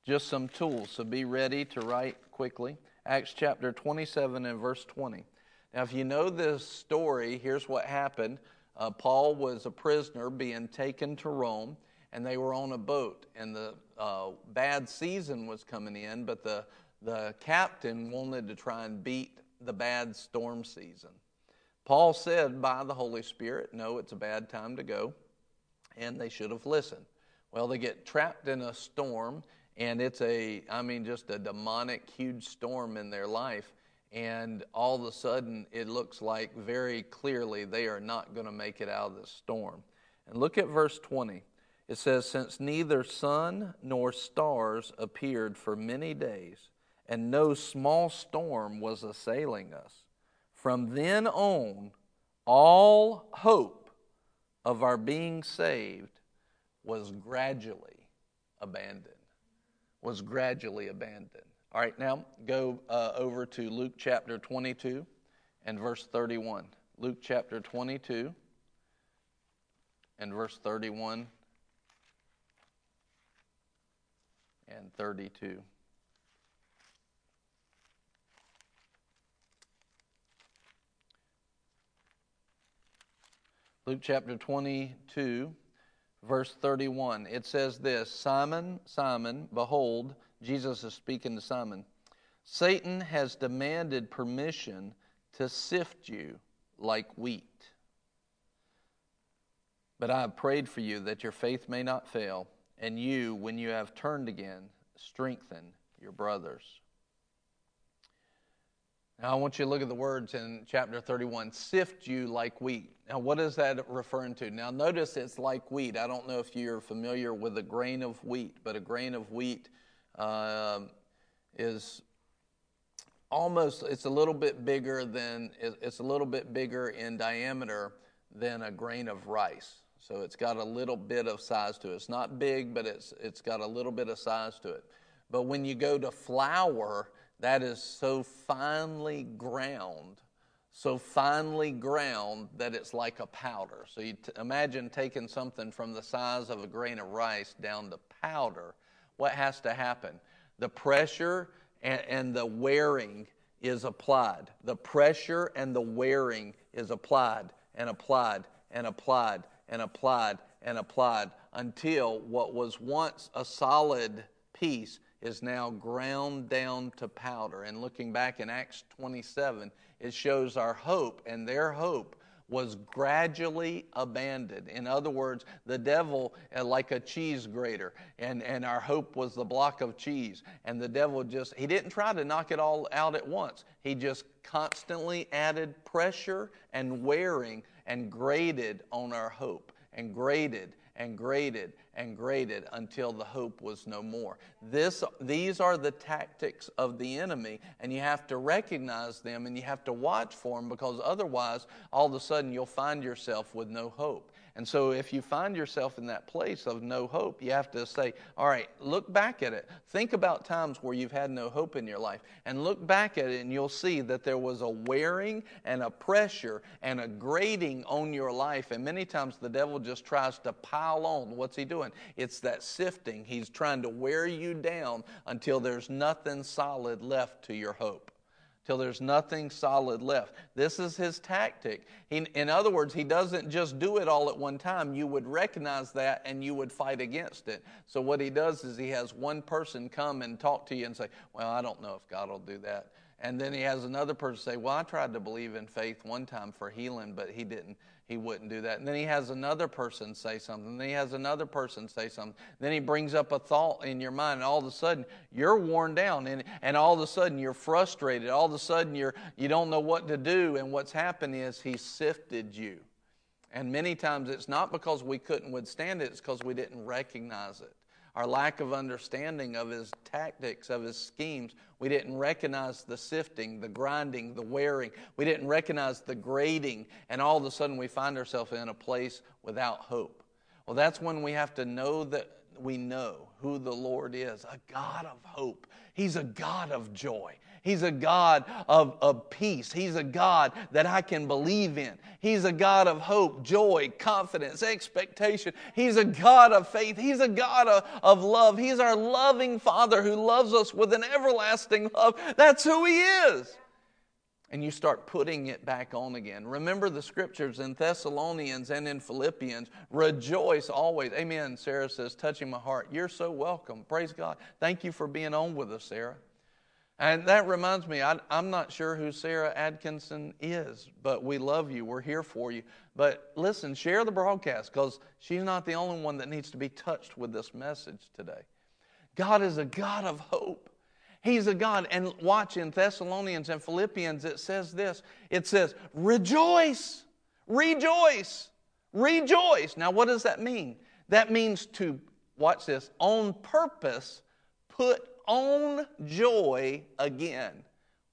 just some tools, so be ready to write quickly. Acts chapter 27 and verse 20. Now, if you know this story, here's what happened. Uh, Paul was a prisoner being taken to Rome, and they were on a boat, and the uh, bad season was coming in, but the, the captain wanted to try and beat the bad storm season. Paul said by the Holy Spirit, No, it's a bad time to go, and they should have listened. Well, they get trapped in a storm, and it's a, I mean, just a demonic, huge storm in their life. And all of a sudden, it looks like very clearly they are not going to make it out of this storm. And look at verse 20. It says, Since neither sun nor stars appeared for many days, and no small storm was assailing us, from then on, all hope of our being saved was gradually abandoned. Was gradually abandoned. All right, now go uh, over to Luke chapter 22 and verse 31. Luke chapter 22 and verse 31 and 32. Luke chapter 22, verse 31. It says this Simon, Simon, behold, Jesus is speaking to Simon. Satan has demanded permission to sift you like wheat. But I have prayed for you that your faith may not fail and you, when you have turned again, strengthen your brothers. Now, I want you to look at the words in chapter 31 sift you like wheat. Now, what is that referring to? Now, notice it's like wheat. I don't know if you're familiar with a grain of wheat, but a grain of wheat uh, is almost it's a little bit bigger than it's a little bit bigger in diameter than a grain of rice. So it's got a little bit of size to it. It's not big, but it's it's got a little bit of size to it. But when you go to flour, that is so finely ground, so finely ground that it's like a powder. So you t- imagine taking something from the size of a grain of rice down to powder. What has to happen? The pressure and, and the wearing is applied. The pressure and the wearing is applied and applied and applied and applied and applied until what was once a solid piece is now ground down to powder. And looking back in Acts 27, it shows our hope, and their hope was gradually abandoned. In other words, the devil, uh, like a cheese grater, and, and our hope was the block of cheese. And the devil just, he didn't try to knock it all out at once. He just constantly added pressure and wearing and grated on our hope and grated and grated and grated until the hope was no more. This, these are the tactics of the enemy, and you have to recognize them and you have to watch for them because otherwise, all of a sudden, you'll find yourself with no hope. And so, if you find yourself in that place of no hope, you have to say, All right, look back at it. Think about times where you've had no hope in your life, and look back at it, and you'll see that there was a wearing and a pressure and a grating on your life. And many times the devil just tries to pile on. What's he doing? It's that sifting. He's trying to wear you down until there's nothing solid left to your hope till there's nothing solid left. This is his tactic. He, in other words, he doesn't just do it all at one time. You would recognize that and you would fight against it. So, what he does is he has one person come and talk to you and say, Well, I don't know if God will do that. And then he has another person say, Well, I tried to believe in faith one time for healing, but he didn't he wouldn't do that. And then he has another person say something. Then he has another person say something. Then he brings up a thought in your mind, and all of a sudden you're worn down, and, and all of a sudden you're frustrated. All of a sudden you're you don't know what to do. And what's happened is he sifted you. And many times it's not because we couldn't withstand it, it's because we didn't recognize it our lack of understanding of his tactics, of his schemes. We didn't recognize the sifting, the grinding, the wearing. We didn't recognize the grating, and all of a sudden we find ourselves in a place without hope. Well, that's when we have to know that we know who the Lord is a God of hope. He's a God of joy. He's a God of, of peace. He's a God that I can believe in. He's a God of hope, joy, confidence, expectation. He's a God of faith. He's a God of, of love. He's our loving Father who loves us with an everlasting love. That's who He is and you start putting it back on again. Remember the scriptures in Thessalonians and in Philippians. Rejoice always. Amen. Sarah says, touching my heart. You're so welcome. Praise God. Thank you for being on with us, Sarah. And that reminds me, I, am not sure who Sarah Atkinson is, but we love you. We're here for you. But listen, share the broadcast because she's not the only one that needs to be touched with this message today. God is a God of hope. He's a God. And watch in Thessalonians and Philippians, it says this it says, rejoice, rejoice, rejoice. Now, what does that mean? That means to, watch this, on purpose, put own joy again.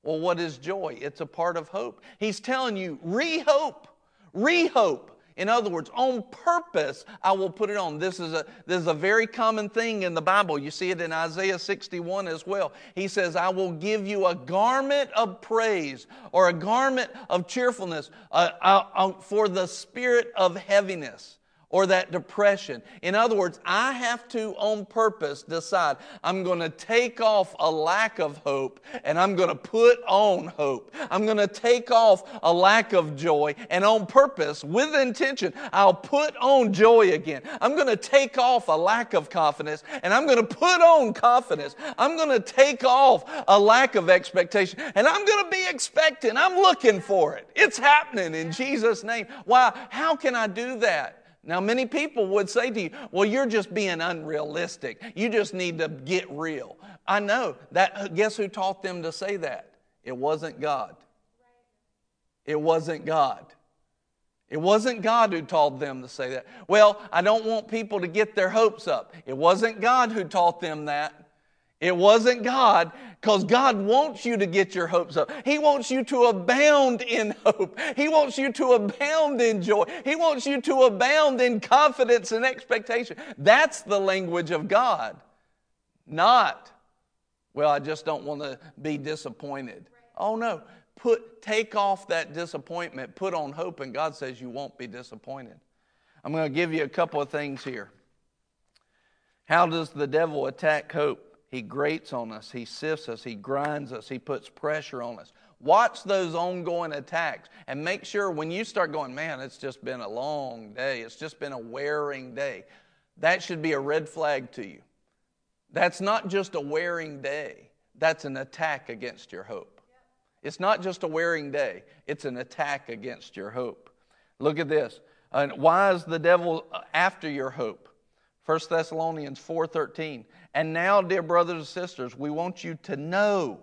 Well, what is joy? It's a part of hope. He's telling you, re-hope, re-hope. In other words, on purpose, I will put it on. This is, a, this is a very common thing in the Bible. You see it in Isaiah 61 as well. He says, I will give you a garment of praise or a garment of cheerfulness uh, uh, uh, for the spirit of heaviness or that depression. In other words, I have to, on purpose, decide I'm going to take off a lack of hope and I'm going to put on hope. I'm going to take off a lack of joy and on purpose, with intention, I'll put on joy again. I'm going to take off a lack of confidence and I'm going to put on confidence. I'm going to take off a lack of expectation and I'm going to be expecting. I'm looking for it. It's happening in Jesus' name. Why? How can I do that? Now, many people would say to you, Well, you're just being unrealistic. You just need to get real. I know that. Guess who taught them to say that? It wasn't God. It wasn't God. It wasn't God who taught them to say that. Well, I don't want people to get their hopes up. It wasn't God who taught them that. It wasn't God, because God wants you to get your hopes up. He wants you to abound in hope. He wants you to abound in joy. He wants you to abound in confidence and expectation. That's the language of God, not, well, I just don't want to be disappointed. Oh no, put take off that disappointment, put on hope, and God says you won't be disappointed. I'm going to give you a couple of things here. How does the devil attack hope? He grates on us, He sifts us, He grinds us, He puts pressure on us. Watch those ongoing attacks and make sure when you start going, man, it's just been a long day, it's just been a wearing day, that should be a red flag to you. That's not just a wearing day, that's an attack against your hope. It's not just a wearing day, it's an attack against your hope. Look at this. And why is the devil after your hope? 1 Thessalonians 4:13. And now, dear brothers and sisters, we want you to know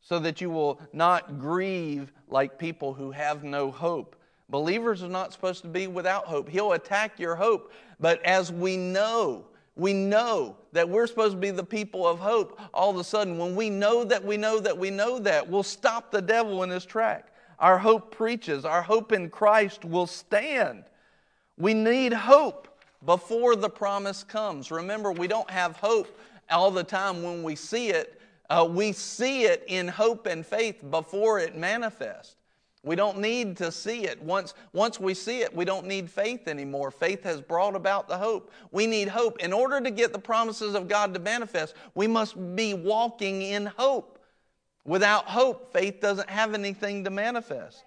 so that you will not grieve like people who have no hope. Believers are not supposed to be without hope. He'll attack your hope, but as we know, we know that we're supposed to be the people of hope. All of a sudden, when we know that we know that we know that, we'll stop the devil in his track. Our hope preaches, our hope in Christ will stand. We need hope before the promise comes. Remember, we don't have hope all the time when we see it. Uh, we see it in hope and faith before it manifests. We don't need to see it. Once, once we see it, we don't need faith anymore. Faith has brought about the hope. We need hope. In order to get the promises of God to manifest, we must be walking in hope. Without hope, faith doesn't have anything to manifest.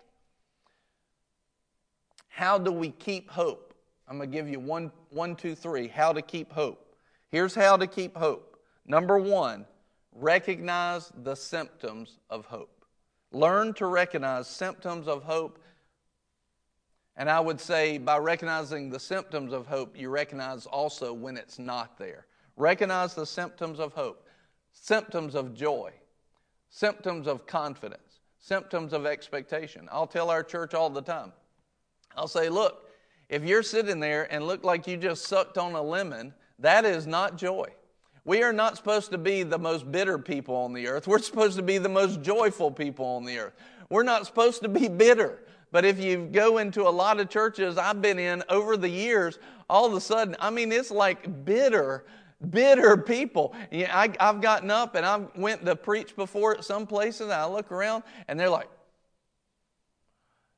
How do we keep hope? I'm going to give you one, one, two, three, how to keep hope. Here's how to keep hope. Number one, recognize the symptoms of hope. Learn to recognize symptoms of hope. And I would say by recognizing the symptoms of hope, you recognize also when it's not there. Recognize the symptoms of hope, symptoms of joy, symptoms of confidence, symptoms of expectation. I'll tell our church all the time. I'll say, look, if you're sitting there and look like you just sucked on a lemon, that is not joy. We are not supposed to be the most bitter people on the earth. We're supposed to be the most joyful people on the earth. We're not supposed to be bitter. But if you go into a lot of churches I've been in over the years, all of a sudden, I mean, it's like bitter, bitter people. I, have gotten up and I went to preach before at some places, and I look around and they're like,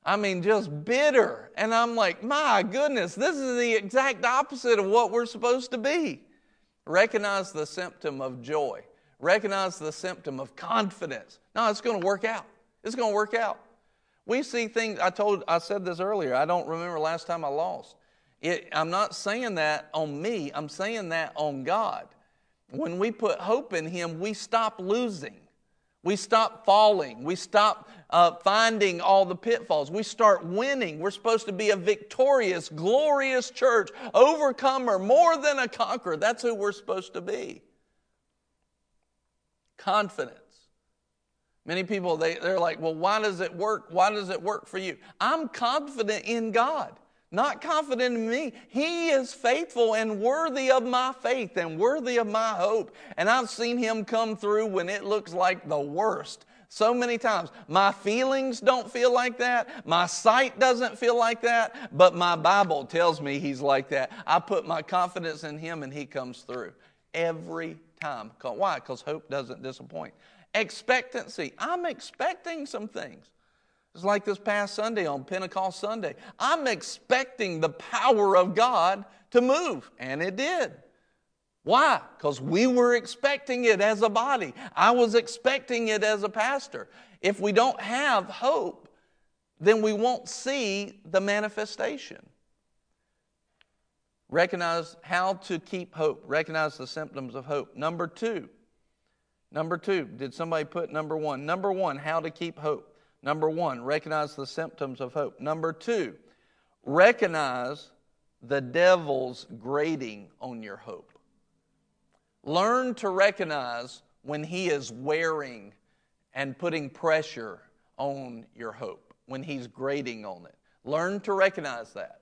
I mean, just bitter. And I'm like, my goodness, this is the exact opposite of what we're supposed to be. Recognize the symptom of joy. Recognize the symptom of confidence. No, it's going to work out. It's going to work out. We see things, I told, I said this earlier, I don't remember last time I lost. It, I'm not saying that on me, I'm saying that on God. When we put hope in Him, we stop losing. We stop falling. We stop uh, finding all the pitfalls. We start winning. We're supposed to be a victorious, glorious church, overcomer, more than a conqueror. That's who we're supposed to be. Confidence. Many people, they, they're like, well, why does it work? Why does it work for you? I'm confident in God not confident in me. He is faithful and worthy of my faith and worthy of my hope. And I've seen him come through when it looks like the worst. So many times. My feelings don't feel like that. My sight doesn't feel like that. But my Bible tells me he's like that. I put my confidence in him and he comes through every time. Why? Because hope doesn't disappoint. Expectancy. I'm expecting some things. It's like this past Sunday on Pentecost Sunday. I'm expecting the power of God to move, and it did. Why? Because we were expecting it as a body. I was expecting it as a pastor. If we don't have hope, then we won't see the manifestation. Recognize how to keep hope. Recognize the symptoms of hope. Number two. Number two. Did somebody put number one? Number one, how to keep hope. Number one, recognize the symptoms of hope. Number two, recognize the devil's grating on your hope. Learn to recognize when he is wearing and putting pressure on your hope, when he's grating on it. Learn to recognize that.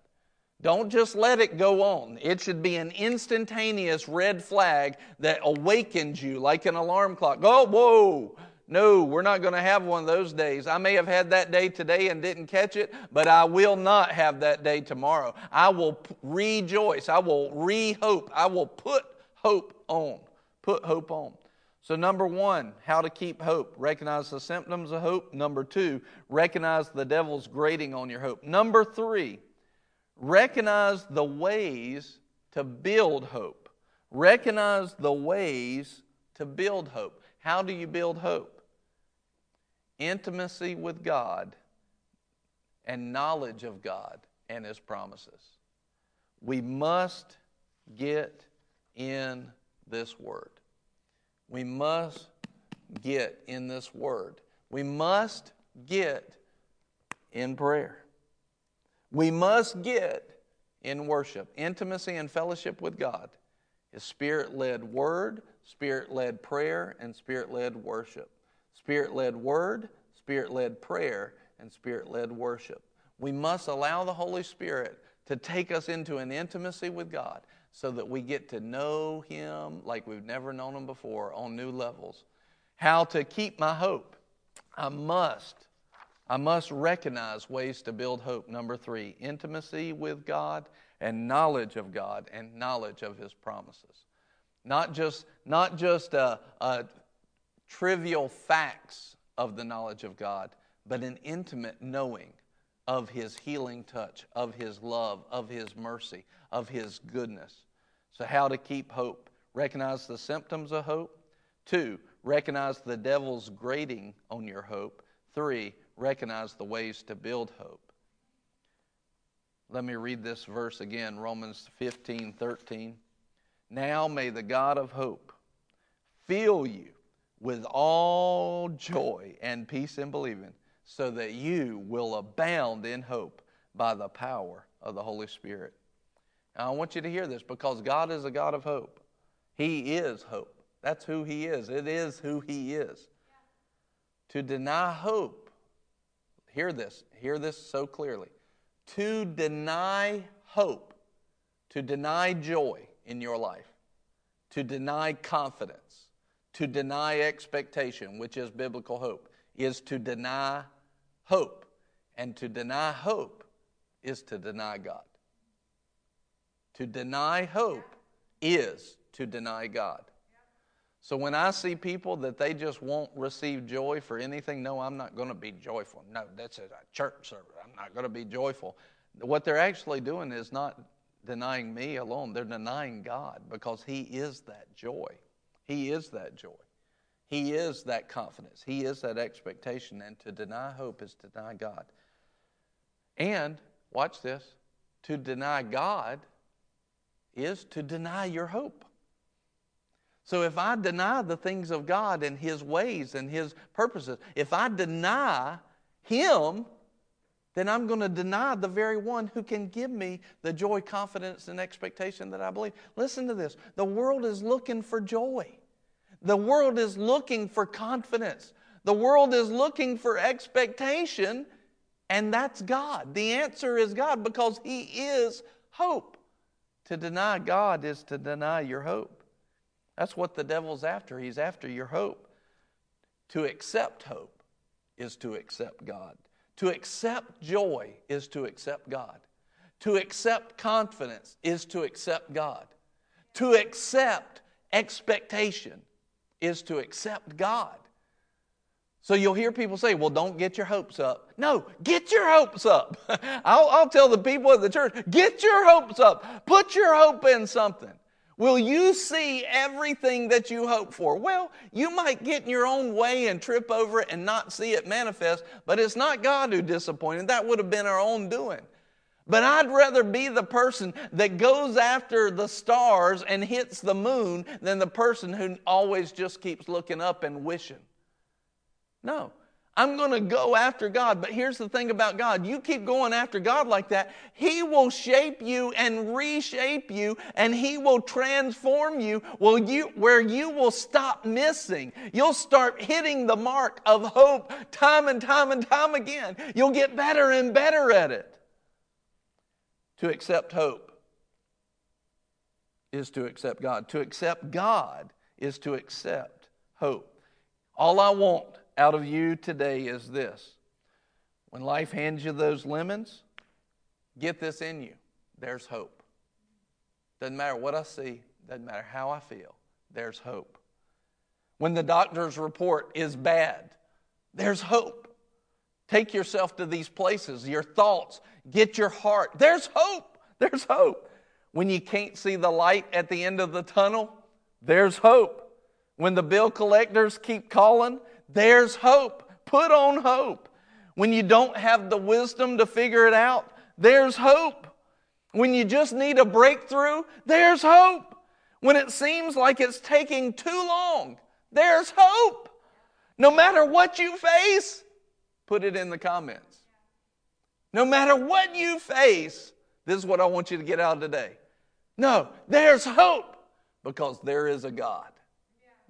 Don't just let it go on. It should be an instantaneous red flag that awakens you like an alarm clock. Oh, whoa. No, we're not going to have one of those days. I may have had that day today and didn't catch it, but I will not have that day tomorrow. I will p- rejoice. I will re hope. I will put hope on. Put hope on. So, number one, how to keep hope. Recognize the symptoms of hope. Number two, recognize the devil's grating on your hope. Number three, recognize the ways to build hope. Recognize the ways to build hope. How do you build hope? Intimacy with God and knowledge of God and His promises. We must get in this Word. We must get in this Word. We must get in prayer. We must get in worship. Intimacy and fellowship with God is spirit led word, spirit led prayer, and spirit led worship. Spirit led word, spirit led prayer, and spirit led worship. We must allow the Holy Spirit to take us into an intimacy with God so that we get to know Him like we've never known Him before on new levels. How to keep my hope. I must, I must recognize ways to build hope. Number three, intimacy with God and knowledge of God and knowledge of His promises. Not just, not just a, a trivial facts of the knowledge of God, but an intimate knowing of His healing touch, of His love, of His mercy, of His goodness. So, how to keep hope? Recognize the symptoms of hope. Two, recognize the devil's grating on your hope. Three, recognize the ways to build hope. Let me read this verse again Romans 15 13. Now may the God of hope fill you with all joy and peace in believing, so that you will abound in hope by the power of the Holy Spirit. Now, I want you to hear this because God is a God of hope. He is hope. That's who He is. It is who He is. To deny hope, hear this, hear this so clearly. To deny hope, to deny joy in your life, to deny confidence, to deny expectation, which is biblical hope, is to deny hope. And to deny hope is to deny God. To deny hope is to deny God. So when I see people that they just won't receive joy for anything, no, I'm not going to be joyful. No, that's a church service. I'm not going to be joyful. What they're actually doing is not denying me alone, they're denying God because He is that joy. He is that joy. He is that confidence. He is that expectation. And to deny hope is to deny God. And, watch this, to deny God is to deny your hope. So if I deny the things of God and His ways and His purposes, if I deny Him, then I'm going to deny the very one who can give me the joy, confidence, and expectation that I believe. Listen to this the world is looking for joy, the world is looking for confidence, the world is looking for expectation, and that's God. The answer is God because He is hope. To deny God is to deny your hope. That's what the devil's after. He's after your hope. To accept hope is to accept God. To accept joy is to accept God. To accept confidence is to accept God. To accept expectation is to accept God. So you'll hear people say, well, don't get your hopes up. No, get your hopes up. I'll, I'll, tell the people of the church, get your hopes up. Put your hope in something. Will you see everything that you hope for? Well, you might get in your own way and trip over it and not see it manifest, but it's not God who disappointed. That would have been our own doing. But I'd rather be the person that goes after the stars and hits the moon than the person who always just keeps looking up and wishing. No. I'm going to go after God. But here's the thing about God you keep going after God like that, He will shape you and reshape you, and He will transform you, you where you will stop missing. You'll start hitting the mark of hope time and time and time again. You'll get better and better at it. To accept hope is to accept God. To accept God is to accept hope. All I want out of you today is this when life hands you those lemons, get this in you there's hope. Doesn't matter what I see, doesn't matter how I feel, there's hope. When the doctor's report is bad, there's hope. Take yourself to these places, your thoughts, get your heart. There's hope. There's hope. When you can't see the light at the end of the tunnel, there's hope. When the bill collectors keep calling, there's hope. Put on hope. When you don't have the wisdom to figure it out, there's hope. When you just need a breakthrough, there's hope. When it seems like it's taking too long, there's hope. No matter what you face, put it in the comments. No matter what you face, this is what I want you to get out today. No, there's hope because there is a God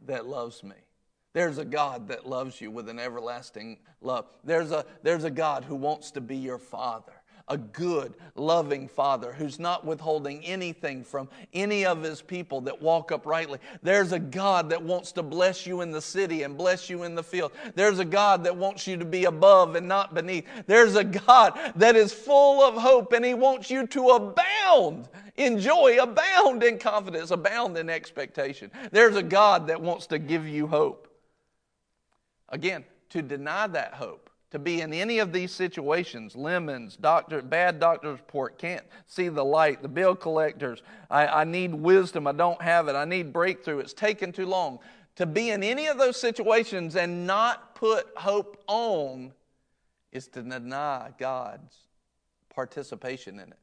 that loves me. There's a God that loves you with an everlasting love. There's a, there's a God who wants to be your father a good, loving Father who's not withholding anything from any of His people that walk uprightly. There's a God that wants to bless you in the city and bless you in the field. There's a God that wants you to be above and not beneath. There's a God that is full of hope and He wants you to abound in joy, abound in confidence, abound in expectation. There's a God that wants to give you hope. Again, to deny that hope to be in any of these situations lemons doctor bad doctor's report can't see the light the bill collectors I, I need wisdom i don't have it i need breakthrough it's taken too long to be in any of those situations and not put hope on is to deny god's participation in it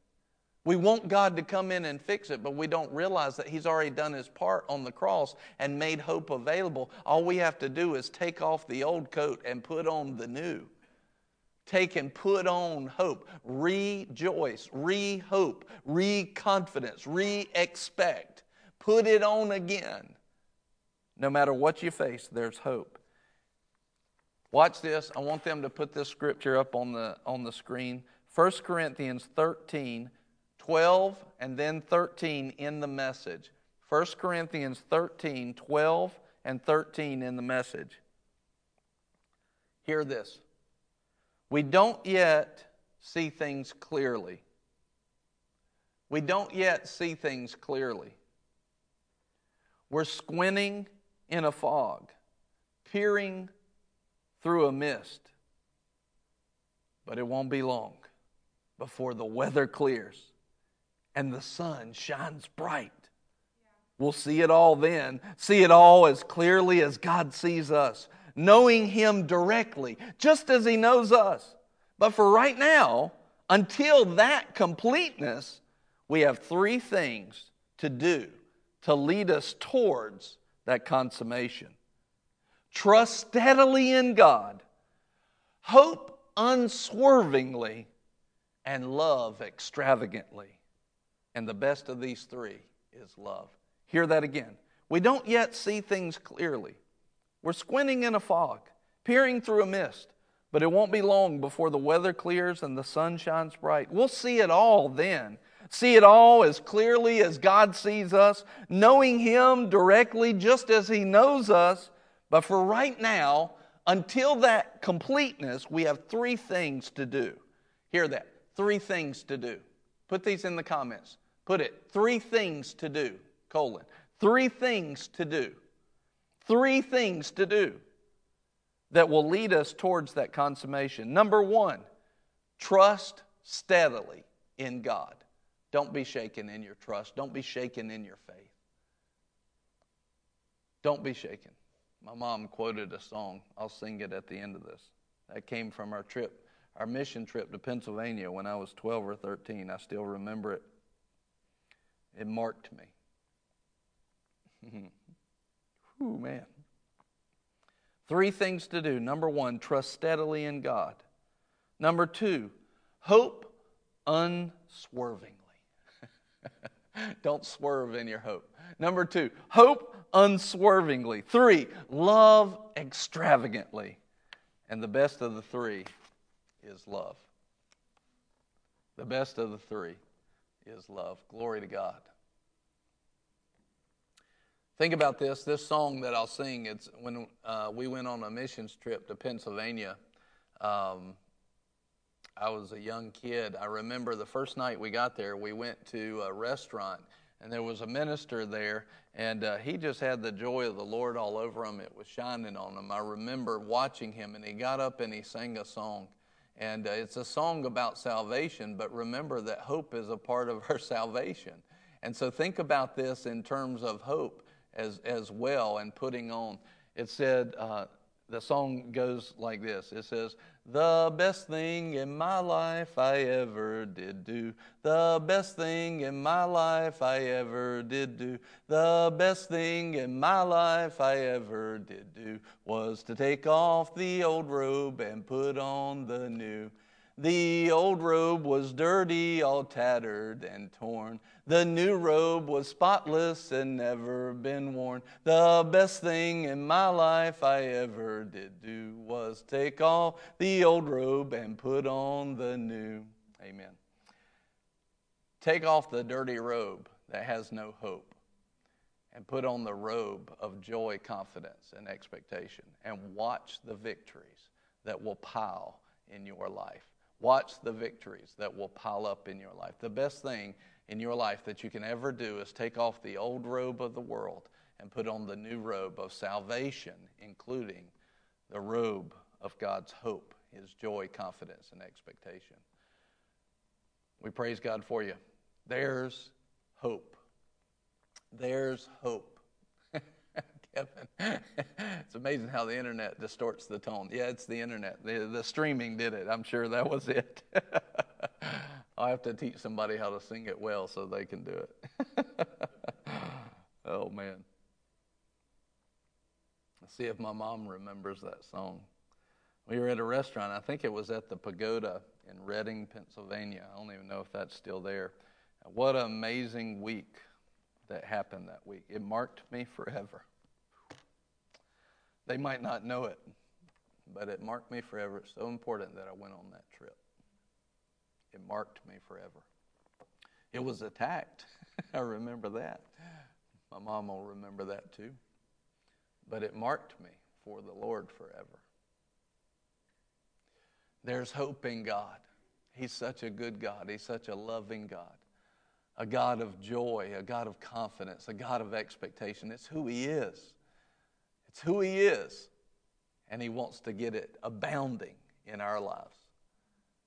we want God to come in and fix it, but we don't realize that He's already done His part on the cross and made hope available. All we have to do is take off the old coat and put on the new. Take and put on hope. Rejoice, re hope, re confidence, re expect. Put it on again. No matter what you face, there's hope. Watch this. I want them to put this scripture up on the, on the screen. 1 Corinthians 13, 12, and then 13 in the message. 1 Corinthians 13, 12, and 13 in the message. Hear this. We don't yet see things clearly. We don't yet see things clearly. We're squinting in a fog, peering through a mist. But it won't be long before the weather clears and the sun shines bright. We'll see it all then, see it all as clearly as God sees us knowing Him directly, just as He knows us. But for right now, until that completeness, we have three things to do to lead us towards that consummation trust steadily in God, hope unswervingly, and love extravagantly. And the best of these three is love. Hear that again. We don't yet see things clearly. We're squinting in a fog, peering through a mist, but it won't be long before the weather clears and the sun shines bright. We'll see it all then. See it all as clearly as God sees us, knowing Him directly just as He knows us. But for right now, until that completeness, we have three things to do. Hear that. Three things to do. Put these in the comments. Put it. Three things to do. Colon. Three things to do three things to do that will lead us towards that consummation. Number one, trust steadily in God. Don't be shaken in your trust, don't be shaken in your faith. Don't be shaken. My mom quoted a song. I'll sing it at the end of this. That came from our trip, our mission trip to Pennsylvania when I was 12 or 13. I still remember it. It marked me. Ooh, man. Three things to do. Number one, trust steadily in God. Number two, hope unswervingly. Don't swerve in your hope. Number two, hope unswervingly. Three, love extravagantly. And the best of the three is love. The best of the three. is love. Glory to God. Think about this. This song that I'll sing. It's when uh, we went on a missions trip to Pennsylvania. Um, I was a young kid. I remember the first night we got there, we went to a restaurant, and there was a minister there, and uh, he just had the joy of the Lord all over him. It was shining on him. I remember watching him, and he got up and he sang a song. And uh, it's a song about salvation, but remember that hope is a part of our salvation. And so think about this in terms of hope as, as well and putting on. It said, uh, the song goes like this it says, The best thing in my life I ever did do. The best thing in my life I ever did do. The best thing in my life I ever did do was to take off the old robe and put on the new. The old robe was dirty, all tattered and torn. The new robe was spotless and never been worn. The best thing in my life I ever did do was take off the old robe and put on the new. Amen. Take off the dirty robe that has no hope and put on the robe of joy, confidence, and expectation and watch the victories that will pile in your life. Watch the victories that will pile up in your life. The best thing in your life that you can ever do is take off the old robe of the world and put on the new robe of salvation, including the robe of God's hope, His joy, confidence, and expectation. We praise God for you. There's hope. There's hope. Kevin, it's amazing how the internet distorts the tone. Yeah, it's the internet. The, the streaming did it. I'm sure that was it. I'll have to teach somebody how to sing it well so they can do it. oh, man. Let's see if my mom remembers that song. We were at a restaurant. I think it was at the Pagoda in Reading, Pennsylvania. I don't even know if that's still there. What an amazing week that happened that week. It marked me forever. They might not know it, but it marked me forever. It's so important that I went on that trip. It marked me forever. It was attacked. I remember that. My mom will remember that too. But it marked me for the Lord forever. There's hope in God. He's such a good God. He's such a loving God. A God of joy, a God of confidence, a God of expectation. It's who He is. It's who He is. And He wants to get it abounding in our lives.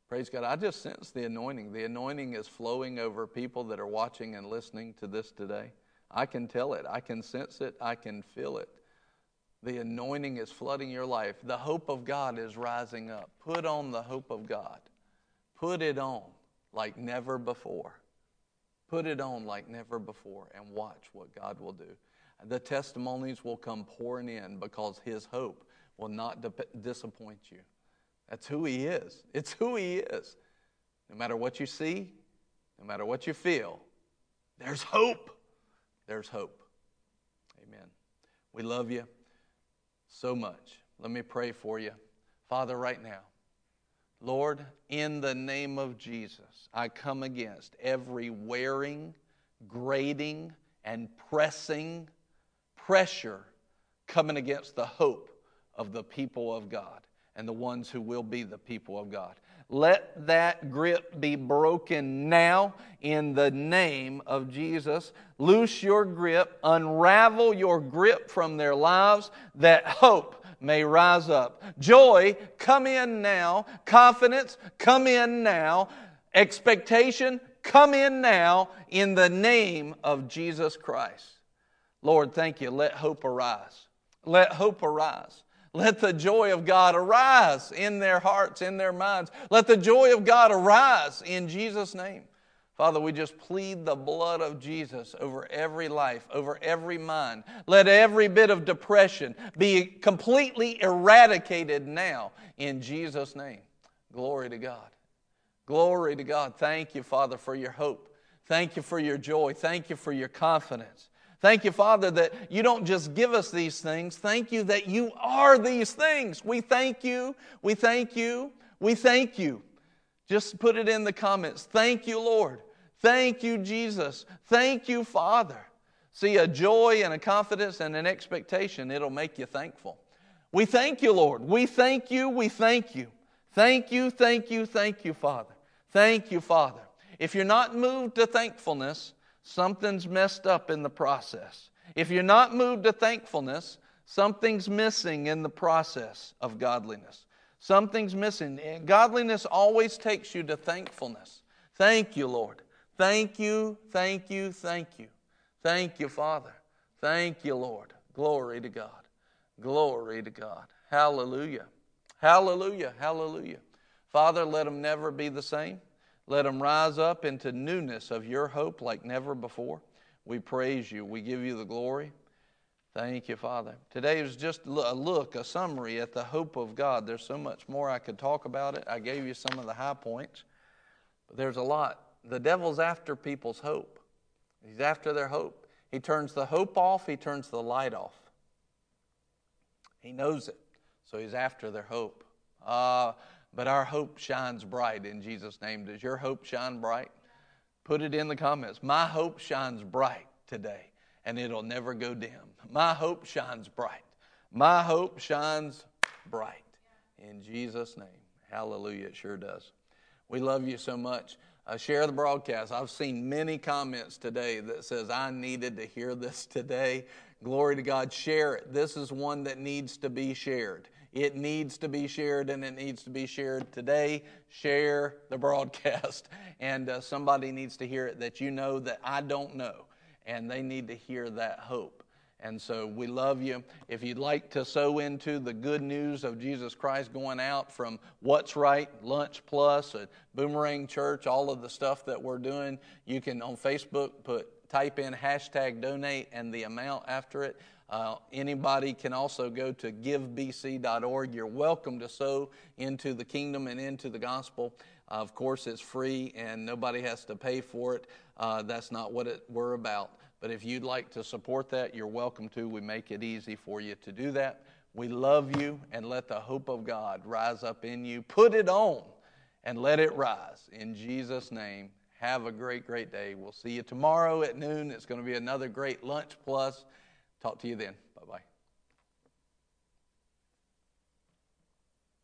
Praise God. I just sense the anointing. The anointing is flowing over people that are watching and listening to this today. I can tell it. I can sense it. I can feel it. The anointing is flooding your life. The hope of God is rising up. Put on the hope of God. Put it on like never before. Put it on like never before and watch what God will do. The testimonies will come pouring in because His hope will not disappoint you. That's who He is. It's who He is. No matter what you see, no matter what you feel, there's hope. There's hope. Amen. We love you so much. Let me pray for you. Father, right now, Lord, in the name of Jesus, I come against every wearing, grating, and pressing pressure coming against the hope of the people of God and the ones who will be the people of God. Let that grip be broken now in the name of Jesus. Loose your grip, unravel your grip from their lives, that hope may rise up. Joy, come in now. Confidence, come in now. Expectation, come in now in the name of Jesus Christ. Lord, thank you. Let hope arise. Let hope arise. Let the joy of God arise in their hearts, in their minds. Let the joy of God arise in Jesus' name. Father, we just plead the blood of Jesus over every life, over every mind. Let every bit of depression be completely eradicated now in Jesus' name. Glory to God. Glory to God. Thank you, Father, for your hope. Thank you for your joy. Thank you for your confidence. Thank you, Father, that you don't just give us these things. Thank you that you are these things. We thank you. We thank you. We thank you. Just put it in the comments. Thank you, Lord. Thank you, Jesus. Thank you, Father. See, a joy and a confidence and an expectation, it'll make you thankful. We thank you, Lord. We thank you. We thank you. Thank you, thank you, thank you, Father. Thank you, Father. If you're not moved to thankfulness, something's messed up in the process. If you're not moved to thankfulness, something's missing in the process of godliness. Something's missing. Godliness always takes you to thankfulness. Thank you, Lord. Thank you, thank you, thank you. Thank you, Father. Thank you, Lord. Glory to God. Glory to God. Hallelujah. Hallelujah. Hallelujah. Father, let them never be the same. Let them rise up into newness of your hope like never before. We praise you. We give you the glory. Thank you, Father. Today was just a look, a summary at the hope of God. There's so much more I could talk about it. I gave you some of the high points, but there's a lot. The devil's after people's hope, he's after their hope. He turns the hope off, he turns the light off. He knows it, so he's after their hope. Uh, but our hope shines bright in Jesus' name. Does your hope shine bright? Put it in the comments. My hope shines bright today and it'll never go dim. My hope shines bright. My hope shines bright. In Jesus' name. Hallelujah. It sure does. We love you so much. Uh, share the broadcast. I've seen many comments today that says I needed to hear this today. Glory to God. Share it. This is one that needs to be shared. It needs to be shared and it needs to be shared today. Share the broadcast. And uh, somebody needs to hear it that you know that I don't know and they need to hear that hope. And so we love you. If you'd like to sow into the good news of Jesus Christ going out from What's Right, Lunch Plus, Boomerang Church, all of the stuff that we're doing, you can on Facebook put type in hashtag donate and the amount after it. Uh, anybody can also go to givebc.org. You're welcome to sow into the kingdom and into the gospel. Uh, of course, it's free and nobody has to pay for it. Uh, that's not what it, we're about. But if you'd like to support that, you're welcome to. We make it easy for you to do that. We love you and let the hope of God rise up in you. Put it on and let it rise. In Jesus' name, have a great, great day. We'll see you tomorrow at noon. It's going to be another great lunch plus. Talk to you then. Bye bye.